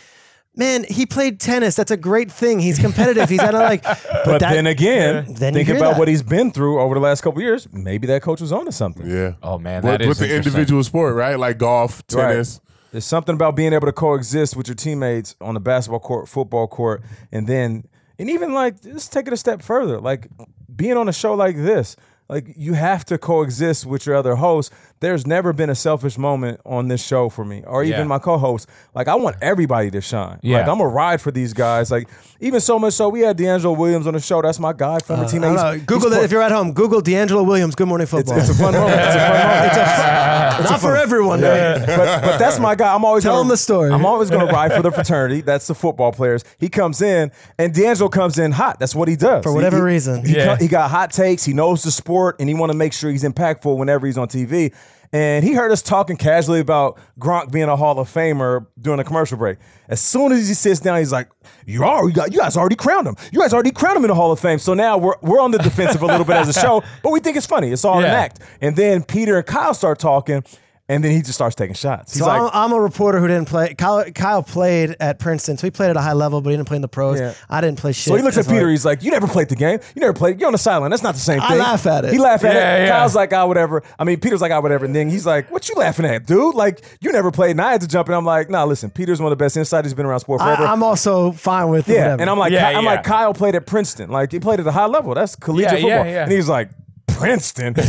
man, he played tennis. That's a great thing. He's competitive. He's kind of like, [LAUGHS] but, But that- then again, Then think about that. what he's been through over the last couple years. Maybe that coach was onto something. Yeah. oh man, With, that is with the individual sport, right? Like golf, Right. tennis. There's something about being able to coexist with your teammates on the basketball court, football court, and then and even like just take it a step further, like being on a show like this. Like you have to coexist with your other hosts. There's never been a selfish moment on this show for me, or even Yeah. my co-host. Like I want everybody to shine. Yeah. Like I'm a ride for these guys. Like even so much so we had DeAngelo Williams on the show. That's my guy, former uh, I teammate. don't He's- know. he's Google that if you're at home. Google DeAngelo Williams. Good morning football. It's a fun moment. It's a fun moment. [LAUGHS] It's a- not for everyone. Yeah. but, but that's my guy. I'm always telling gonna, the story. I'm always going to ride for the fraternity. That's the football players. He comes in, and DeAngelo comes in hot. That's what he does For whatever he- reason. He, Yeah. he got hot takes. He knows the sport, and he want to make sure he's impactful whenever he's on TV. And he heard us talking casually about Gronk being a Hall of Famer during a commercial break. As soon as he sits down, he's like, "You are. You, got, you guys already crowned him. You guys already crowned him in the Hall of Fame." So now we're we're on the defensive a little bit as a show, but we think it's funny. It's all an act. And then Peter and Kyle start talking, and then he just starts taking shots. He's So like, I'm, I'm a reporter who didn't play. Kyle, Kyle played at Princeton, so he played at a high level, but he didn't play in the pros. Yeah. I didn't play shit. so he looks at It's Peter. like- He's like, "You never played the game. You never played. You're on the sideline. That's not the same thing." I thing." laugh at it. He laugh at Yeah, it. yeah. Kyle's like, "Ah, whatever." I mean, Peter's like, "Ah, whatever." And then he's like, "What you laughing at, dude? Like, you never played." And I had to jump in. I'm like, "Nah, listen. Peter's one of the best insiders. He's been around sport forever." I'm also fine with yeah, whatever. and I'm like, Yeah, Ky- I'm like, Kyle played at Princeton. Like, he played at a high level. That's collegiate Yeah, yeah, football. yeah. And he's like, Princeton. [LAUGHS] but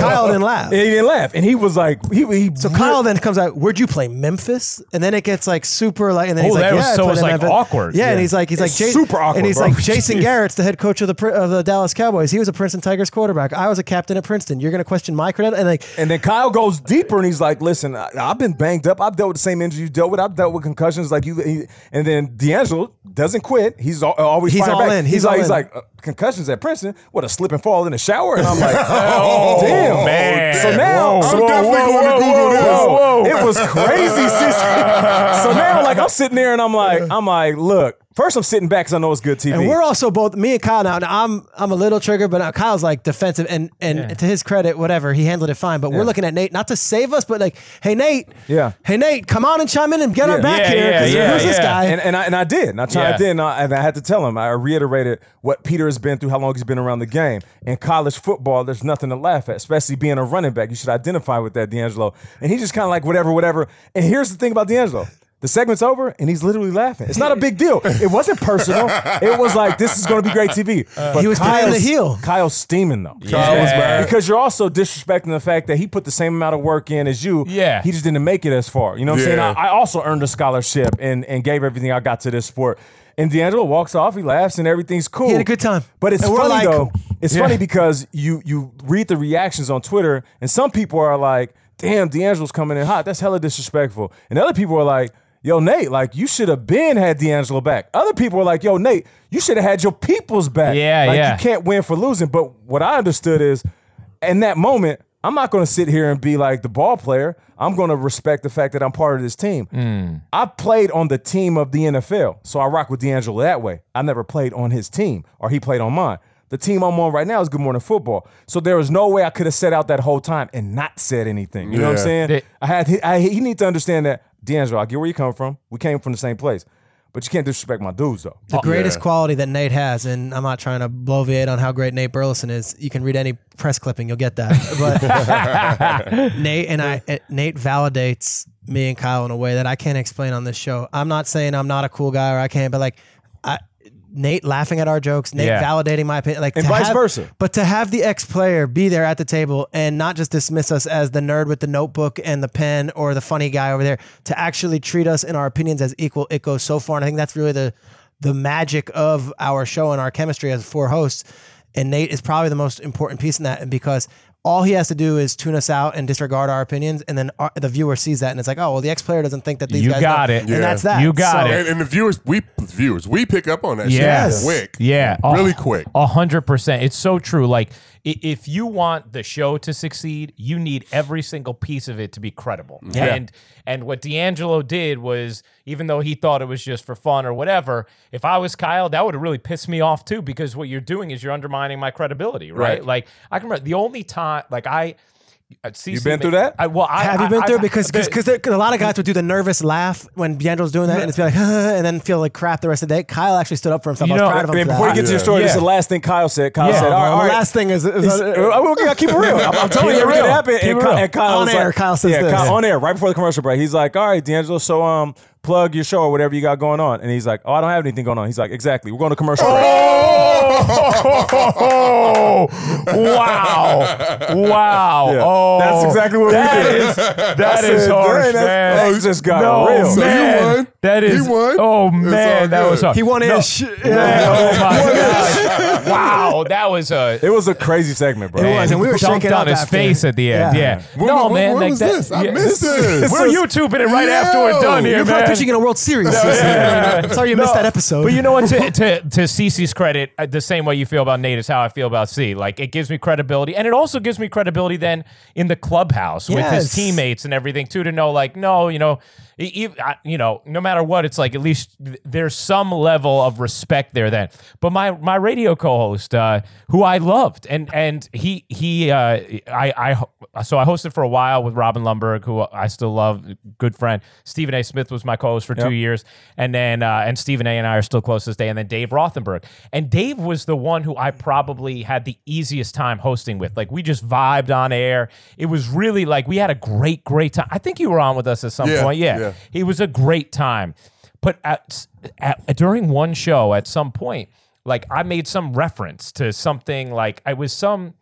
Kyle didn't laugh. And he didn't laugh. And he was like, he, he So Kyle then comes out. Where'd you play Memphis? And then it gets like super like. And then Oh, he's like, that was- yeah, I so played it's, in like, Memphis. awkward. Yeah, and Yeah. he's like, he's like, It's super awkward, And he's bro. like, [LAUGHS] Jason Garrett's the head coach of the Pri- of the Dallas Cowboys. He was a Princeton Tigers quarterback. I was a captain at Princeton. You're gonna question my credit? And like, And then Kyle goes deeper and he's like, "Listen, I, I've been banged up. I've dealt with the same injury you dealt with. I've dealt with concussions like you." He, and then DeAngelo doesn't quit. He's al- always He's fighting all back. in. He's He's, all like, he's in. like uh, concussions at Princeton. What a slip and fall in the shower. And I'm like, [LAUGHS] oh damn, man. So now, Whoa, so I'm definitely going to Google this. whoa, It was crazy. sis. [LAUGHS] so now, like, I'm sitting there and I'm like, I'm like, look. First, I'm sitting back because I know it's good TV. And we're also both me and Kyle now. now I'm I'm a little triggered, but now Kyle's like defensive, and and to his credit, whatever he handled it fine. But we're looking at Nate not to save us, but like, hey Nate, Yeah. hey Nate, come on and chime in and get our back Yeah, here. yeah, 'cause yeah, who's this guy? and, and I and I did, and I tried Yeah. did, and I, and I had to tell him. I reiterated what Peter has been through, how long he's been around the game. In college football, there's nothing to laugh at, especially being a running back. You should identify with that, DeAngelo. And he's just kind of like whatever, whatever. And here's the thing about DeAngelo. The segment's over and he's literally laughing. It's not a big deal. It wasn't personal. It was like this is going to be great TV. Uh, but He was playing the heel. Kyle's steaming though. Kyle was mad. Because you're also disrespecting the fact that he put the same amount of work in as you. Yeah. He just didn't make it as far. You know what I'm Yeah. saying? I, I also earned a scholarship and, and gave everything I got to this sport. And DeAngelo walks off, he laughs, and everything's cool. He had a good time. But it's And we're funny like- though. It's Yeah. funny because you you read the reactions on Twitter, and some people are like, "Damn, DeAngelo's coming in hot. That's hella disrespectful." And other people are like, "Yo, Nate, like you should have been had DeAngelo back." Other people are like, "Yo, Nate, you should have had your people's back." Yeah, like, yeah. You can't win for losing. But what I understood is, in that moment, I'm not going to sit here and be like the ball player. I'm going to respect the fact that I'm part of this team. Hmm. I played on the team of the NFL, so I rock with DeAngelo that way. I never played on his team, or he played on mine. The team I'm on right now is Good Morning Football, so there was no way I could have set out that whole time and not said anything. You know what I'm saying? They- I had. I, he need to understand that DeAngelo. I get where you come from. We came from the same place, but you can't disrespect my dudes though. the greatest yeah. quality that Nate has, and I'm not trying to bloviate on how great Nate Burleson is. You can read any press clipping, you'll get that. [LAUGHS] But [LAUGHS] Nate and I, eh, Nate validates me and Kyle in a way that I can't explain on this show. I'm not saying I'm not a cool guy or I can't, but like, I. Nate laughing at our jokes, Nate Yeah. validating my opinion, like And to vice have- versa. But to have the ex player be there at the table and not just dismiss us as the nerd with the notebook and the pen or the funny guy over there, to actually treat us and our opinions as equal, it goes so far. And I think that's really the the magic of our show and our chemistry as four hosts. And Nate is probably the most important piece in that, and because all he has to do is tune us out and disregard our opinions, and then our, the viewer sees that and it's like, oh well, the ex player doesn't think that these You guys got know. it. and Yeah. that's that. You got So- it. And, and the viewers, we viewers, we pick up on that Yes. shit quick. Yeah. Really quick. A hundred percent. It's so true. Like i- if you want the show to succeed, you need every single piece of it to be credible. Yeah. And and what DeAngelo did was, even though he thought it was just for fun or whatever, if I was Kyle, that would have really pissed me off too, because what you're doing is you're undermining my credibility, right? Right. Like I can remember the only time, like I. You been through that? I, well, I, Have you been I- through it? Because the- because a lot of guys would do the nervous laugh when DeAngelo's doing that, and it's be like, [LAUGHS] and then feel like crap the rest of the day. Kyle actually stood up for himself. You I was proud of him. Man, before you that. get to your story, this is the last thing Kyle said. Kyle Yeah. said, "All right, Well, all the right." last thing is, is It's- uh, we gotta keep it [LAUGHS] real. I'm, I'm telling you, it it really happened. And, Kyle, real. and Kyle On was air, like, Kyle says yeah, this. Kyle, on air, right before the commercial break. He's like, "All right, DeAngelo, so um, plug your show or whatever you got going on." And he's like, "Oh, I don't have anything going on." He's like, "Exactly, we're going to commercial break." Oh, wow. Wow. Yeah. Oh, That's exactly what we that did. is- that I is said, harsh, "Dang, that- man. that just got no, real." So you man. Won. That He won. Oh, man. That good. was hard. He won no, ish. Man, oh, my [LAUGHS] God. Wow. That was a. It was a crazy segment, bro. It was, and we were dunked shaking on his after. face at the end. Yeah. Yeah. When- no, when- man. when like was that, this? I yeah. missed this. We're YouTubing it right after we're done here, You're man. probably pitching in a World Series. season. [LAUGHS] Sorry you missed that episode. But you know what? To, to, to CC's credit, uh, the same way you feel about Nate is how I feel about C. Like, it gives me credibility. And it also gives me credibility then in the clubhouse with his teammates and everything, too, to know, like, no, you know, I- you know, no matter what, it's like at least there's some level of respect there then. But my my radio co-host, uh, who I loved, and and he he uh, I I so I hosted for a while with Robin Lundberg, who I still love, good friend. Stephen A. Smith was my co-host for two years, and then uh, and Stephen A. and I are still close to this day, and then Dave Rothenberg, and Dave was the one who I probably had the easiest time hosting with. Like we just vibed on air. It was really like we had a great great time. I think you were on with us at some Yeah, point. Yeah, yeah. it was a great time. But at, at during one show, at some point, like I made some reference to something like I was some,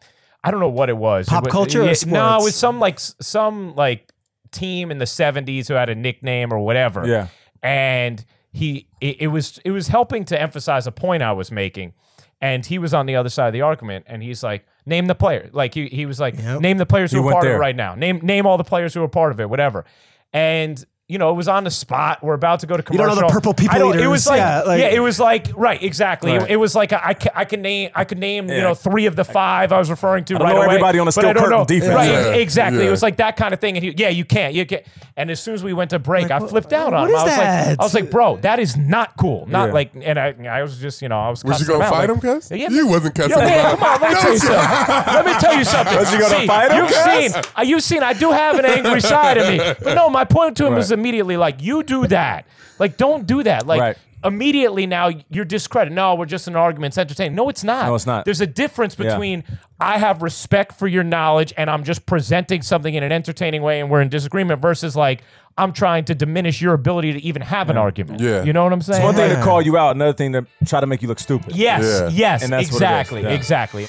I don't know what it was. Pop It was- culture or yeah, No, it was some like some like team in the '70s who had a nickname or whatever. Yeah. and he it, it was it was helping to emphasize a point I was making. And he was on the other side of the argument, and he's like, "Name the player." Like he, he was like, Yep. "Name the players who You are part of it right now. Name name all the players who are part of it, whatever." And you know, it was on the spot. We're about to go to commercial. You don't know the purple people I don't- It was like, Yeah, like- yeah, it was like, right, exactly. Right. It, was like I, ca- I can name, I could name, you know, three of the five I was referring to don't right know away. everybody on the but I Steel don't know. Curtain defense. Right, Yeah. exactly. It was like that kind of thing. And he, yeah, you can't, you can't. And as soon as we went to break, I flipped out on what him. is I was that? like, I was like, bro, that is not cool. Not Yeah. like, and I, I was just, you know, I was. Was you gonna out, fight like, him, cuz? Yeah, You wasn't cussing Yo, him man, come on, let me tell [LAUGHS] you something. Let me tell you something. Was you gonna fight him? You've seen, uh, you've seen. I do have an angry side of me, but no. My point to him Right. Was immediately like, "You do that. Like, don't do that. Like." Right. Immediately now you're discredited. No, we're just an argument. It's entertaining. No, it's not. No, it's not. There's a difference Yeah. between I have respect for your knowledge and I'm just presenting something in an entertaining way and we're in disagreement versus like I'm trying to diminish your ability to even have an argument. Yeah. You know what I'm saying? It's one thing Yeah. to call you out, another thing to try to make you look stupid. Yes, Yeah. yes, And that's what it is. exactly, Yeah. exactly.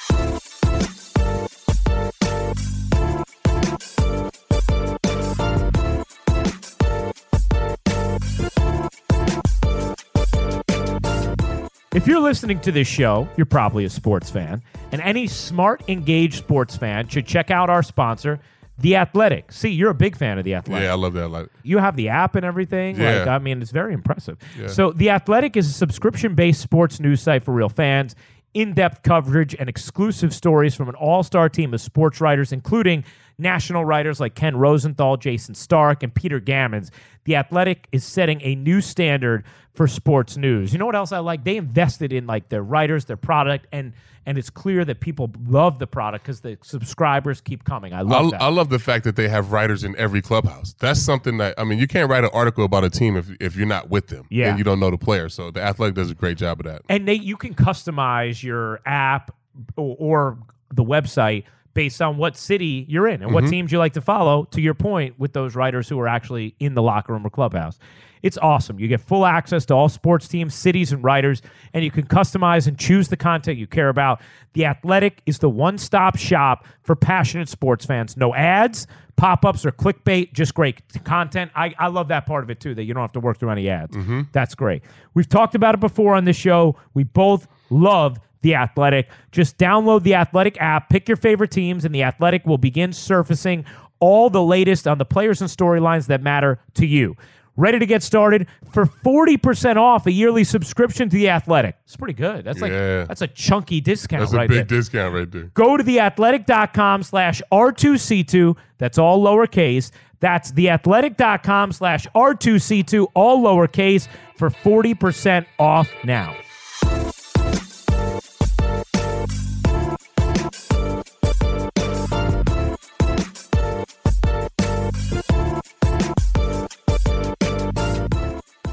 If you're listening to this show, you're probably a sports fan, and any smart, engaged sports fan should check out our sponsor, The Athletic. See, you're a big fan of The Athletic Yeah, I love that. Like, you have the app and everything. Yeah. Like, I mean, it's very impressive. Yeah. So, The Athletic is a subscription based sports news site for real fans, in depth coverage, and exclusive stories from an all star team of sports writers, including national writers like Ken Rosenthal, Jayson Stark, and Peter Gammons. The Athletic is setting a new standard for sports news. You know what else I like? They invested in like their writers, their product, and and it's clear that people love the product because the subscribers keep coming. I love I, that. I love the fact that they have writers in every clubhouse. That's something that I mean, you can't write an article about a team if if you're not with them Yeah. and you don't know the player. So the athletic does a great job of that. and they you can customize your app or, or the website based on what city you're in and what mm-hmm. teams you like to follow to your point with those writers who are actually in the locker room or clubhouse. It's awesome. You get full access to all sports teams cities and writers and you can customize and choose the content you care about. The athletic is the one-stop shop for passionate sports fans. No ads pop-ups or clickbait just great content. I, I love that part of it too that you don't have to work through any ads. Mm-hmm. That's great. We've talked about it before on this show. We both love the Athletic. Just download the Athletic app, pick your favorite teams, and the Athletic will begin surfacing all the latest on the players and storylines that matter to you. Ready to get started for 40% off a yearly subscription to the Athletic. It's pretty good. That's like Yeah. that's a chunky discount right there. That's a big there. discount right there. Go to theathletic.com slash R2C2. That's all lowercase. That's theathletic.com slash R2C2, all lowercase, for 40% off now.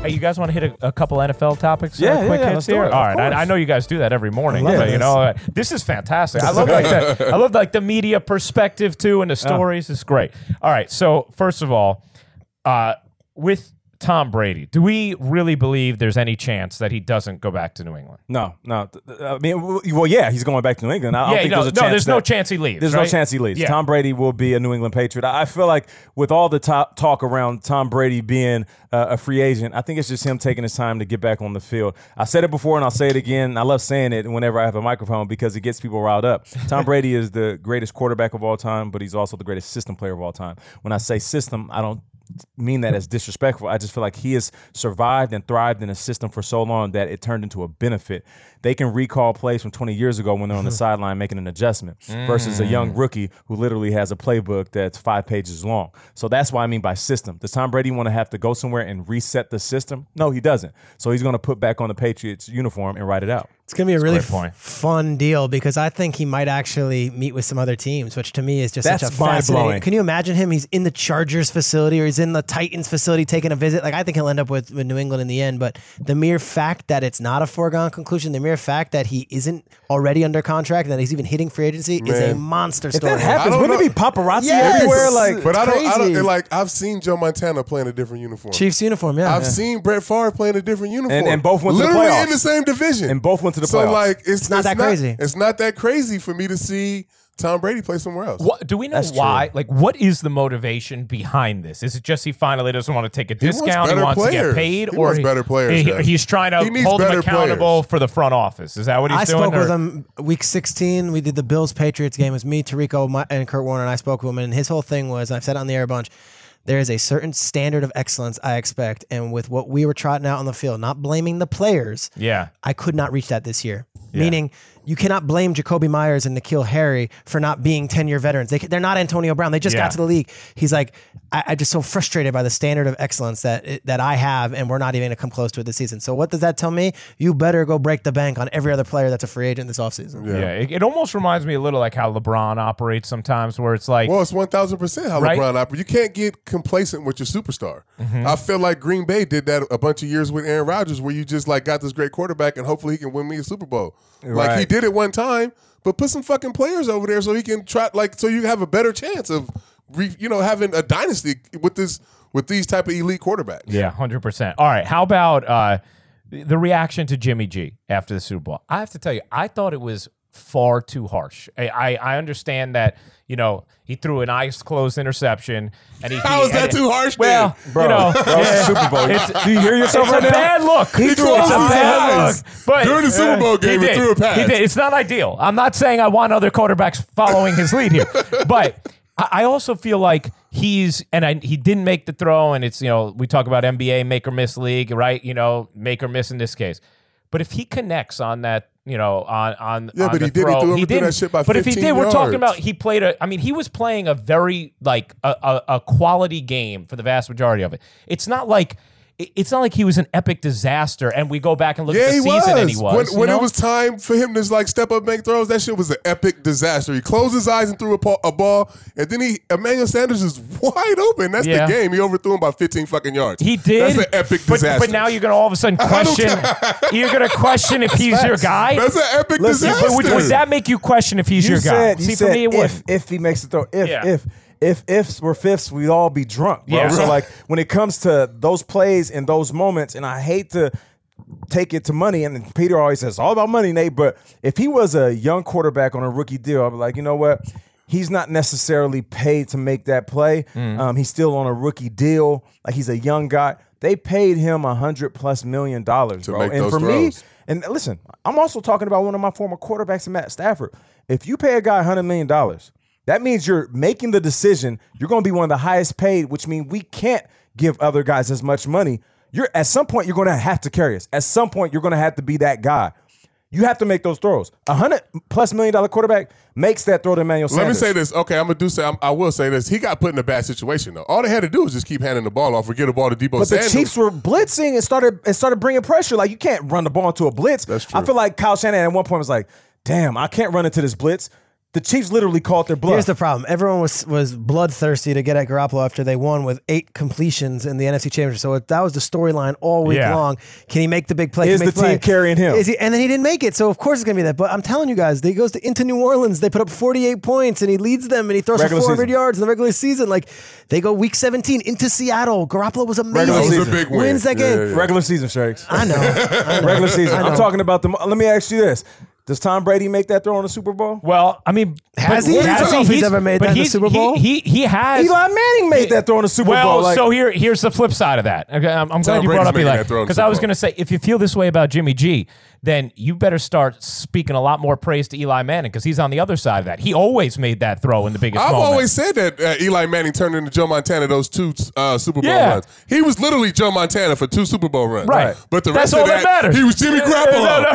Hey, you guys want to hit a, a couple NFL topics? uh, Yeah, yeah, quick yeah, hits let's here. it, All right, I, I know you guys do that every morning. but, you know, uh, this is fantastic. I love like the I love like the media perspective too, and the stories. It's great. All right, so first of all, uh, with Tom Brady, do we really believe there's any chance that he doesn't go back to New England? No, no. I mean, well, yeah, he's going back to New England. I don't yeah, think no, there's a no, chance. there's no chance he leaves. There's no chance he leaves. Yeah. Tom Brady will be a New England Patriot. I I feel like with all the top talk around Tom Brady being uh, a free agent, I think it's just him taking his time to get back on the field. I said it before and I'll say it again. I love saying it whenever I have a microphone because it gets people riled up. Tom Brady is the greatest quarterback of all time, but he's also the greatest system player of all time. When I say system, I don't mean that as disrespectful. I just feel like he has survived and thrived in a system for so long that it turned into a benefit. They can recall plays from 20 years ago when they're on the hmm. sideline making an adjustment versus a young mm. rookie who literally has a playbook that's five pages long. So that's what I mean by system. Does Tom Brady want to have to go somewhere and reset the system? No, he doesn't. So he's going to put back on the Patriots uniform and write it out. It's gonna be a really great point. f- fun deal because I think he might actually meet with some other teams, which to me is just such a fascinating. mind-blowing. Can you imagine him? He's in the Chargers facility or he's in the Titans facility taking a visit. Like I think he'll end up with, with New England in the end. But the mere fact that it's not a foregone conclusion, the mere fact that he isn't already under contract, and that he's even hitting free agency, is a Man. monster If story. that happens, don't wouldn't it be paparazzi Yes. everywhere? Like, But I don't, I don't. Like I've seen Joe Montana playing a different uniform. Chiefs uniform, yeah. I've seen Brett Favre playing a different uniform, And- and both went to the literally in the same division, And both went to the so playoffs. like, it's, not that crazy. It's not that crazy for me to see Tom Brady play somewhere else. What do we know That's true. why? Like, what is the motivation behind this? Is it just he finally doesn't want to take a wants discount? better to players. get paid, He or wants better players, he- guys. he's trying to He hold him accountable players. for the front office. Is that what he's I doing? I spoke with him week 16. We did the Bills Patriots game. It was me, Tirico, my, and Kurt Warner, and I spoke with him. And his whole thing was, and I've said it on the air a bunch, there is a certain standard of excellence I expect. And with what we were trotting out on the field, not blaming the players, Yeah. I could not reach that this year. Meaning, you cannot blame Jakobi Meyers and N'Keal Harry for not being 10 year veterans. They, they're not Antonio Brown. They just Yeah. got to the league. He's like, I, I'm just so frustrated by the standard of excellence that that I have, and we're not even going to come close to it this season. So, what does that tell me? You better go break the bank on every other player that's a free agent this offseason. Yeah. It, it almost reminds me a little like how LeBron operates sometimes, where it's like, Well, it's one thousand percent how Right? LeBron operates. You can't get complacent with your superstar. Mm-hmm. I feel like Green Bay did that a bunch of years with Aaron Rodgers, where you just like got this great quarterback, and hopefully he can win me a Super Bowl. Like he Right. Did it one time, but put some fucking players over there so he can try, like, so you have a better chance of, re, you know, having a dynasty with this with these type of elite quarterbacks. Yeah, hundred percent. All right, how about uh, the reaction to Jimmy G after the Super Bowl? I have to tell you, I thought it was far too harsh. I I, I understand that you know he threw an eyes closed interception, and he How is he- that too harsh? Well, then? Bro, you know, bro, it's the Super Bowl. It's- Do you hear yourself it's right a now? bad look. He it's a bad eyes. look. But During the Super Bowl game, he did. threw a pass. He did. It's not ideal. I'm not saying I want other quarterbacks following his lead here, but I I also feel like he's and I, he didn't make the throw, and it's you know we talk about NBA make or miss league, right? You know, make or miss in this case. But if he connects on that, you know, on on Yeah, on but the he did. He throw, threw him- he threw that didn't. shit by but if he 15 did, we're talking about he played a. I mean, he was playing a very like a, a, a quality game for the vast majority of it. It's not like. It- It's not like he was an epic disaster, and we go back and look Yeah, at the he season, was. and he was. when you when know? it was time for him to like step up, and make throws. That shit was an epic disaster. He closed his eyes and threw a, pa- a ball, and then he Emmanuel Sanders is [LAUGHS] wide open. That's Yeah. the game. He overthrew him by 15 fucking yards. He did. That's an epic but, disaster. But now you're going to all of a sudden [LAUGHS] question. [LAUGHS] you're going to question if he's your guy. That's an epic Listen, disaster. but would, would that make you question if he's you your said, guy? You See, said for me, it if, wouldn't. if he makes the throw, if, Yeah. if, if ifs were fifths, we'd all be drunk, bro. Yeah. So like when it comes to those plays and those moments, and I hate to take it to money, and Peter always says all about money, Nate. But if he was a young quarterback on a rookie deal, I'd be like, you know what? He's not necessarily paid to make that play. Mm. Um, he's still on a rookie deal. Like he's a young guy. They paid him a hundred plus million dollars, bro. make and those for throws. me, and listen, I'm also talking about one of my former quarterbacks, Matt Stafford. If you pay a guy $100 million, that means you're making the decision. You're going to be one of the highest paid, which means we can't give other guys as much money. You're at some point you're going to have to carry us. At some point you're going to have to be that guy. You have to make those throws. A hundred plus million dollar quarterback makes that throw to Emmanuel Sanders. Let me say this. Okay, I'm gonna do say. I'm, I will say this. He got put in a bad situation though. All they had to do was just keep handing the ball off or get a ball to Deebo But the Chiefs were blitzing and started and started bringing pressure. Like you can't run the ball into a blitz. That's true. I feel like Kyle Shanahan at one point was like, "Damn, I can't run into this blitz." The Chiefs literally called their bluff. Here's the problem. Everyone was was bloodthirsty to get at Garoppolo after they won with eight completions in the NFC Championship. So that was the storyline all week Yeah. long. Can he make the big play? Can Is he make the team play? carrying him? Is he, and then he didn't make it. So of course it's gonna be that. But I'm telling you guys, he goes to, into New Orleans. They put up 48 points and he leads them and he throws for Regular 400 season. yards in the regular season. Like they go week 17 into Seattle. Garoppolo was amazing. Regular that was a season. big win. Wins that Yeah, game. yeah, yeah. Regular season, Shakes. I know. I [LAUGHS] know. Regular season. I I'm know. talking about the. Let me ask you this: Does Tom Brady make that throw in the Super Bowl? well, I mean, Has but- he? I don't know if he's He's- ever made but that in the Super Bowl. He he has. Eli Manning made that throw in the Super well, Bowl. Like, so here here's the flip side of that. Okay, I'm, I'm glad you Brady's brought up Eli that throw in the because I was going to say if you feel this way about Jimmy G, then you better start speaking a lot more praise to Eli Manning because he's on the other side of that. He always made that throw in the biggest I've moment. always said that uh, Eli Manning turned into Joe Montana those two uh, Super Bowl Yeah. runs. He was literally Joe Montana for two Super Bowl runs. Right. But the That's rest of all that that, matters. he was Jimmy No, Garoppolo. no,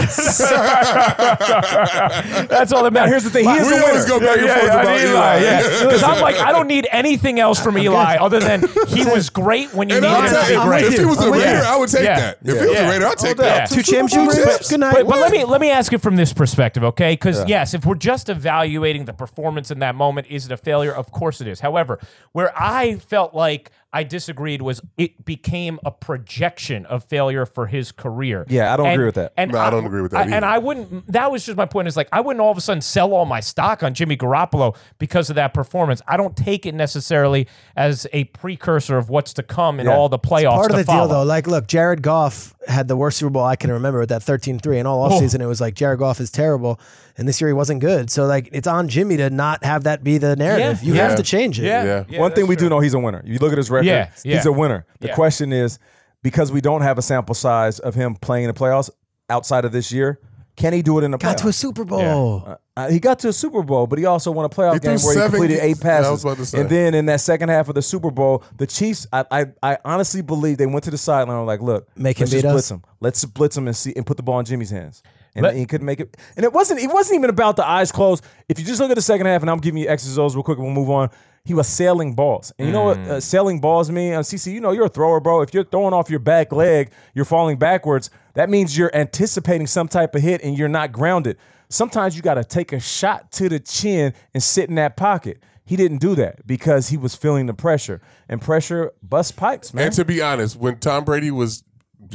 [LAUGHS] That's all that matters. here's the thing, he is we always winner. go back and forth about Eli. yeah. [LAUGHS] Because I'm like, I don't need anything else from [LAUGHS] Eli other than he was great when you And needed I'll him tell to be great. if he was a Raider. I would take Yeah. that. If Yeah. he was a Raider, I'd take doubt. that. Two championships. Chips. Good. But, but let me let me ask you from this perspective, okay? Because yes, if we're just evaluating the performance in that moment, is it a failure? Of course it is. However, where I felt like I disagreed was it became a projection of failure for his career. Yeah, I don't And- agree with that. And No, I don't agree with that I- and. I wouldn't. That was just my point. Is like I wouldn't all of a sudden sell all my stock on Jimmy Garoppolo because of that performance. I don't take it necessarily as a precursor of what's to come in Yeah. all the playoffs. Part of to the deal, though, like, look, Jared Goff had the worst Super Bowl I can remember with that 13 3. And all offseason, oh. it was like, Jared Goff is terrible. And this year, he wasn't good. So, like, it's on Jimmy to not have that be the narrative. Yeah. you Yeah. have to change it. Yeah. Yeah. One thing we true. do know, he's a winner. You look at his record, Yeah, he's a winner. The Yeah. question is, because we don't have a sample size of him playing in the playoffs outside of this year, Can he do it in the Got to a? Super Bowl. Uh, he got to a Super Bowl, but he also won a playoff He threw game where he seven completed ga- eight Yeah, I passes. was about to say. And then in that second half of the Super Bowl, the Chiefs, I, I, I honestly believe they went to the sideline and were like, "Look, Make him let's just beat us? blitz him. Let's blitz him and see and put the ball in Jimmy's hands." And Let- he couldn't make it. And it wasn't. It wasn't even about the eyes closed. If you just look at the second half, and I'm giving you X's O's real quick, we'll move on. He was sailing balls, and you know what uh, sailing balls mean? Uh, CC, you know you're a thrower, bro. If you're throwing off your back leg, you're falling backwards. That means you're anticipating some type of hit, and you're not grounded. Sometimes you got to take a shot to the chin and sit in that pocket. He didn't do that because he was feeling the pressure, and pressure bust pipes, man. And to be honest, when Tom Brady was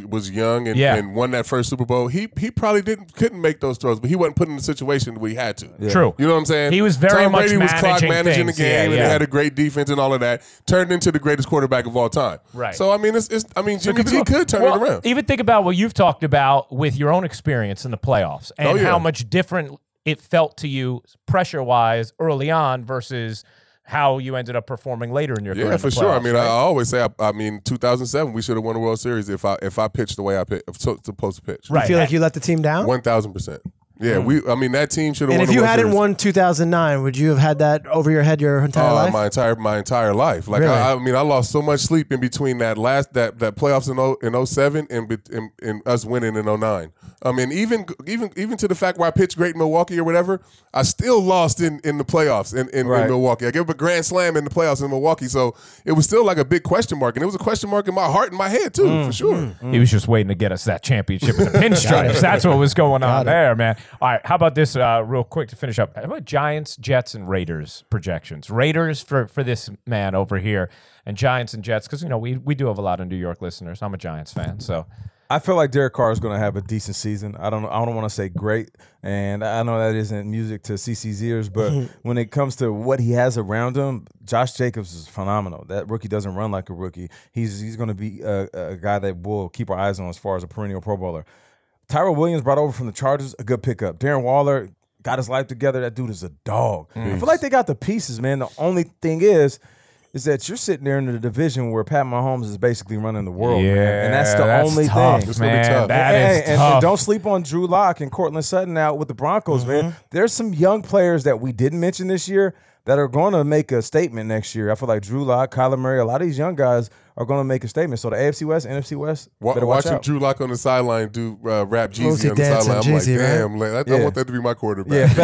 was young and, Yeah. and won that first Super Bowl, he he probably didn't couldn't make those throws, but he wasn't put in a situation where he had to. Yeah. True. You know what I'm saying? He was very Tom much Brady was clock managing the game, Yeah, and he had a great defense and all of that. Turned into the greatest quarterback of all time. Right. So I mean, it's, it's I mean, Jimmy could G could turn Well, it around. Even think about what you've talked about with your own experience in the playoffs and Oh, how much different it felt to you pressure wise early on versus how you ended up performing later in your career. Yeah, in the for sure. I mean, I, I always say, I, I mean, 2007, we should have won the World Series if I if I pitched the way I pitched, supposed to pitch. Right. You feel like you let the team down? One thousand percent. Yeah, we. I mean, that team should have. and won if the you World hadn't Series. won 2009, would you have had that over your head your entire Uh, life? my entire my entire life. Like Really? I, I mean, I lost so much sleep in between that last that that playoffs in o, in 07 and, bet- and and us winning in 09. I mean, even even even to the fact where I pitched great in Milwaukee or whatever, I still lost in, in the playoffs in, in, Right. in Milwaukee. I gave up a grand slam in the playoffs in Milwaukee, so it was still like a big question mark, and it was a question mark in my heart and my head too, Mm, for sure. He was just waiting to get us that championship in the [LAUGHS] pinstripes. That's what was going on there, man. All right, how about this uh, real quick to finish up? How about Giants, Jets, and Raiders projections? Raiders for for this man over here, and Giants and Jets because you know we we do have a lot of New York listeners. I'm a Giants fan, so I feel like Derek Carr is going to have a decent season. I don't. I don't want to say great, and I know that isn't music to CC's ears, but [LAUGHS] when it comes to what he has around him, Josh Jacobs is phenomenal. That rookie doesn't run like a rookie. He's he's going to be a, a guy that we'll keep our eyes on as far as a perennial Pro Bowler. Tyrell Williams brought over from the Chargers, a good pickup. Darren Waller got his life together. That dude is a dog. I feel like they got the pieces, man. The only thing is, is that you're sitting there in the division where Pat Mahomes is basically running the world, man. and that's the only tough, thing. It's gonna be man. tough. That Hey, is and, and tough. don't sleep on Drew Lock and Courtland Sutton out with the Broncos, man. Mm-hmm. There's some young players that we didn't mention this year that are going to make a statement next year. I feel like Drew Lock, Kyler Murray, a lot of these young guys are going to make a statement. So the AFC West, NFC West, Wa- better watch watching out. Drew Lock on the sideline do uh, rap Jeezy Rosie on the dancing sideline, I'm like, Jeezy, right? damn, like, I, I Yeah. want that to be my quarterback. Yeah,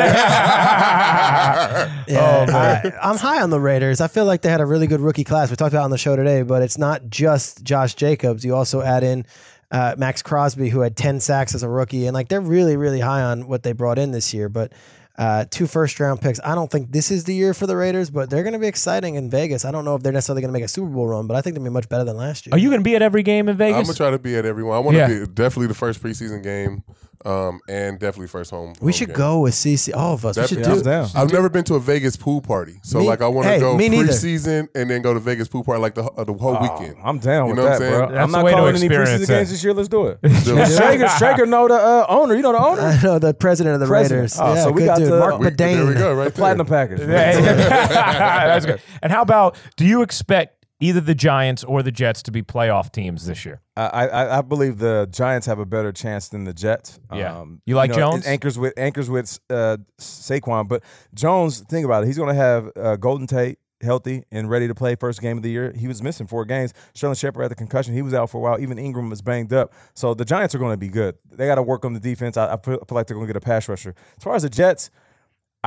[LAUGHS] [LAUGHS] Yeah, I, I'm high on the Raiders. I feel like they had a really good rookie class. We talked about it on the show today, but it's not just Josh Jacobs. You also add in uh, Maxx Crosby, who had 10 sacks as a rookie, and like they're really, really high on what they brought in this year. But uh, two first round picks. I don't think this is the year for the Raiders, but they're going to be exciting in Vegas. I don't know if they're necessarily going to make a Super Bowl run, but I think they'll be much better than last year. Are you going to be at every game in Vegas? I'm gonna try to be at everyone. I want to Yeah. be definitely the first preseason game, um, and definitely first home. we home should game. go with CC. All of us. That- we should yeah, do. I'm down. I've never been to a Vegas pool party, so Me- like I want to hey, go me neither. preseason and then go to Vegas pool party like the uh, the whole weekend. I'm down You with know what that, I'm saying? bro. That's I'm not way to calling any experience preseason it. games this year. Let's do it. [LAUGHS] do it. Schrager, Schrager know the uh, owner. You know the owner. [LAUGHS] I know the president of the President. Raiders. Oh, yeah, so we got dude. the- Mark We- Badain. there we go, right there. Platinum package. [LAUGHS] That's good. And how about do you expect either the Giants or the Jets to be playoff teams this year? I, I I believe the Giants have a better chance than the Jets. Um, Yeah. You like know, Jones? Anchors with anchors with uh, Saquon, but Jones. Think about it. He's going to have uh, Golden Tate healthy and ready to play first game of the year. He was missing four games. Sterling Shepard had the concussion. He was out for a while. Even Engram was banged up. So the Giants are going to be good. They got to work on the defense. I, I feel, I feel like they're going to get a pass rusher. As far as the Jets.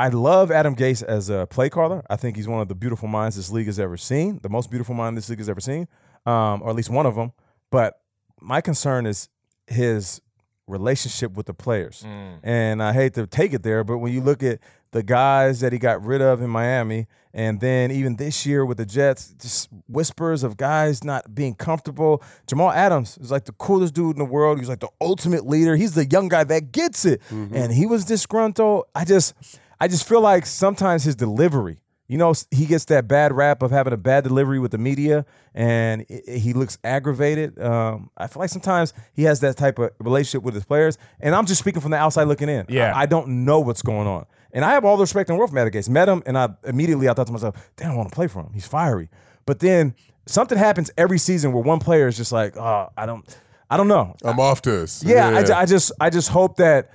I love Adam Gase as a play caller. I think he's one of the beautiful minds this league has ever seen, the most beautiful mind this league has ever seen, um, or at least one of them. But my concern is his relationship with the players. And I hate to take it there, but when you look at the guys that he got rid of in Miami, and then even this year with the Jets, just whispers of guys not being comfortable. Jamal Adams is like the coolest dude in the world. He's like the ultimate leader. He's the young guy that gets it. And he was disgruntled. I just I just feel like sometimes his delivery, you know, he gets that bad rap of having a bad delivery with the media, and i- i- he looks aggravated. Um, I feel like sometimes he has that type of relationship with his players, and I'm just speaking from the outside looking in. Yeah. I, I don't know what's going on, and I have all the respect in the world for Adam Gase. Met him, and I immediately I thought to myself, "Damn, I want to play for him. He's fiery." But then something happens every season where one player is just like, "Oh, I don't, I don't know." I'm off this. Yeah, I, I just I just hope that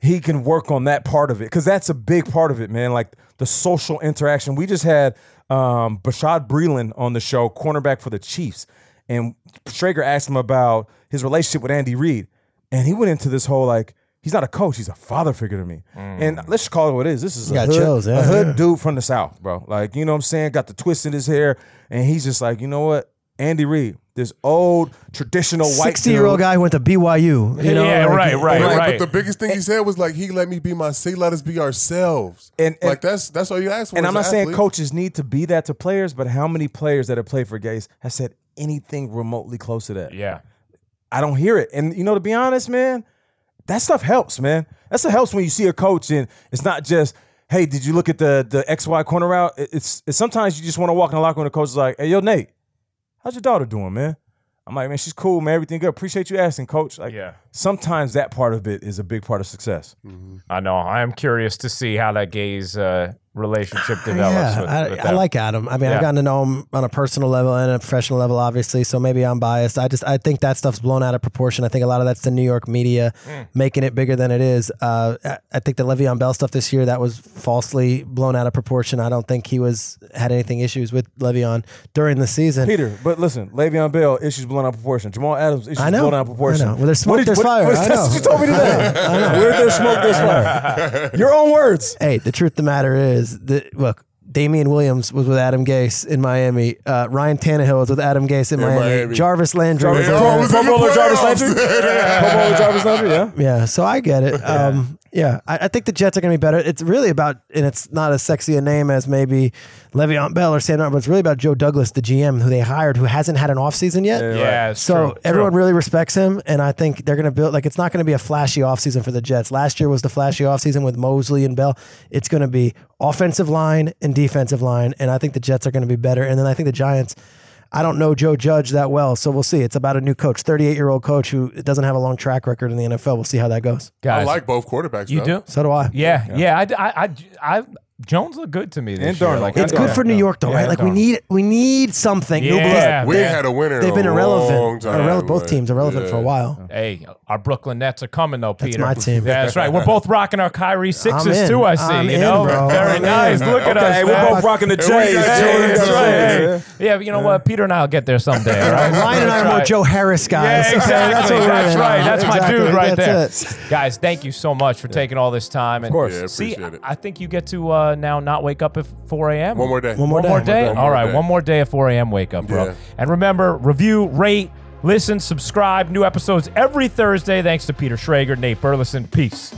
he can work on that part of it because that's a big part of it, man. Like the social interaction. We just had um, Bashad Breeland on the show, cornerback for the Chiefs, and Schrager asked him about his relationship with Andy Reid, and he went into this whole like. He's not a coach. He's a father figure to me. And let's just call it what it is. This is a hood, chills, yeah, a hood yeah. dude from the South, bro. Like, you know what I'm saying? Got the twist in his hair. And he's just like, you know what? Andy Reid, this old traditional white Sixty year old dude. guy who went to BYU. You know, Yeah, like, right, right, Like, right. But the biggest thing he said was like, he let me be my say, let us be ourselves. And- and- like that's that's all you ask for. And I'm not saying athlete. coaches need to be that to players, but how many players that have played for Gase have said anything remotely close to that? Yeah. I don't hear it. And you know, to be honest, man, that stuff helps, man. That stuff helps when you see a coach and it's not just, hey, did you look at the the XY corner route? It's, it's sometimes you just want to walk in the locker room and the coach is like, hey, yo, Nate, how's your daughter doing, man? I'm like, man, she's cool, man. Everything good. Appreciate you asking, coach. Like, Yeah. sometimes that part of it is a big part of success. I know. I am curious to see how that Gase uh, relationship develops. Yeah, with, I, with I them. like Adam. I mean, Yeah. I've gotten to know him on a personal level and a professional level, obviously. So maybe I'm biased. I just I think that stuff's blown out of proportion. I think a lot of that's the New York media Mm. making it bigger than it is. Uh, I, I think the Le'Veon Bell stuff this year that was falsely blown out of proportion. I don't think he was had anything issues with Le'Veon during the season. Peter, but listen, Le'Veon Bell issues blown out of proportion. Jamal Adams issues I know. blown out of proportion. I know. Where there's smoke, What there's what- fire. what- I know. you told me today. I know. Where there's smoke, there's fire. Your own words. Hey, the truth of the matter is that look, Damien Williams was with Adam Gase in Miami. Uh, Ryan Tannehill was with Adam Gase in, In Miami. Miami. Jarvis Landry was They with was Pro Bowler Jarvis. Landry? Pro Bowler Jarvis Landry, yeah. Yeah, so I get it. [LAUGHS] Um, yeah, I, I think the Jets are going to be better. It's really about, and it's not as sexy a name as maybe Le'Veon Bell or Sam, but it's really about Joe Douglas, the GM, who they hired, who hasn't had an offseason yet. Yeah, it's So true, everyone true. really respects him, and I think they're going to build like it's not going to be a flashy offseason for the Jets. Last year was the flashy offseason with Mosley and Bell. It's going to be offensive line and defensive line, and I think the Jets are going to be better. And then I think the Giants. I don't know Joe Judge that well, so we'll see. It's about a new coach, 38 year old coach who doesn't have a long track record in the NFL. We'll see how that goes. Guys, I like both quarterbacks. you though. do? So do I. Yeah, yeah. I, I, I, I- Jones looked good to me this And year. Darnold. Like, It's good for New York, though, Yeah, right? Like we Darnold. need we need something. New Yeah, blood. We man. had a winner. They've in been a irrelevant. Long time, Irrelevant- both man. teams irrelevant Yeah. for a while. Hey, our Brooklyn Nets are coming though, Peter. my team. Yeah, that's right. We're both rocking our Kyrie sixes in. too. I see. I'm you in, know, bro. very I'm nice. in. Look at Okay, us. hey, we're both rocking the And J's. got Hey, Jordan that's Jordan. right. Yeah, but you know what? Peter and I'll get there someday. All right? [LAUGHS] Ryan and I are more Joe Harris guys. Yeah, [LAUGHS] okay? exactly. That's, That's, what we're in right. on. That's my Exactly. dude right That's there. Guys, thank you so much for taking all this time. And of course. Yeah, see, appreciate it. I think you get to uh, Uh, now not wake up at 4 a.m. One more day. One more One more day. day? One more right, day. one more day at 4 a.m. wake up, bro. Yeah. And remember, review, rate, listen, subscribe. New episodes every Thursday. Thanks to Peter Schrager, Nate Burleson. Peace.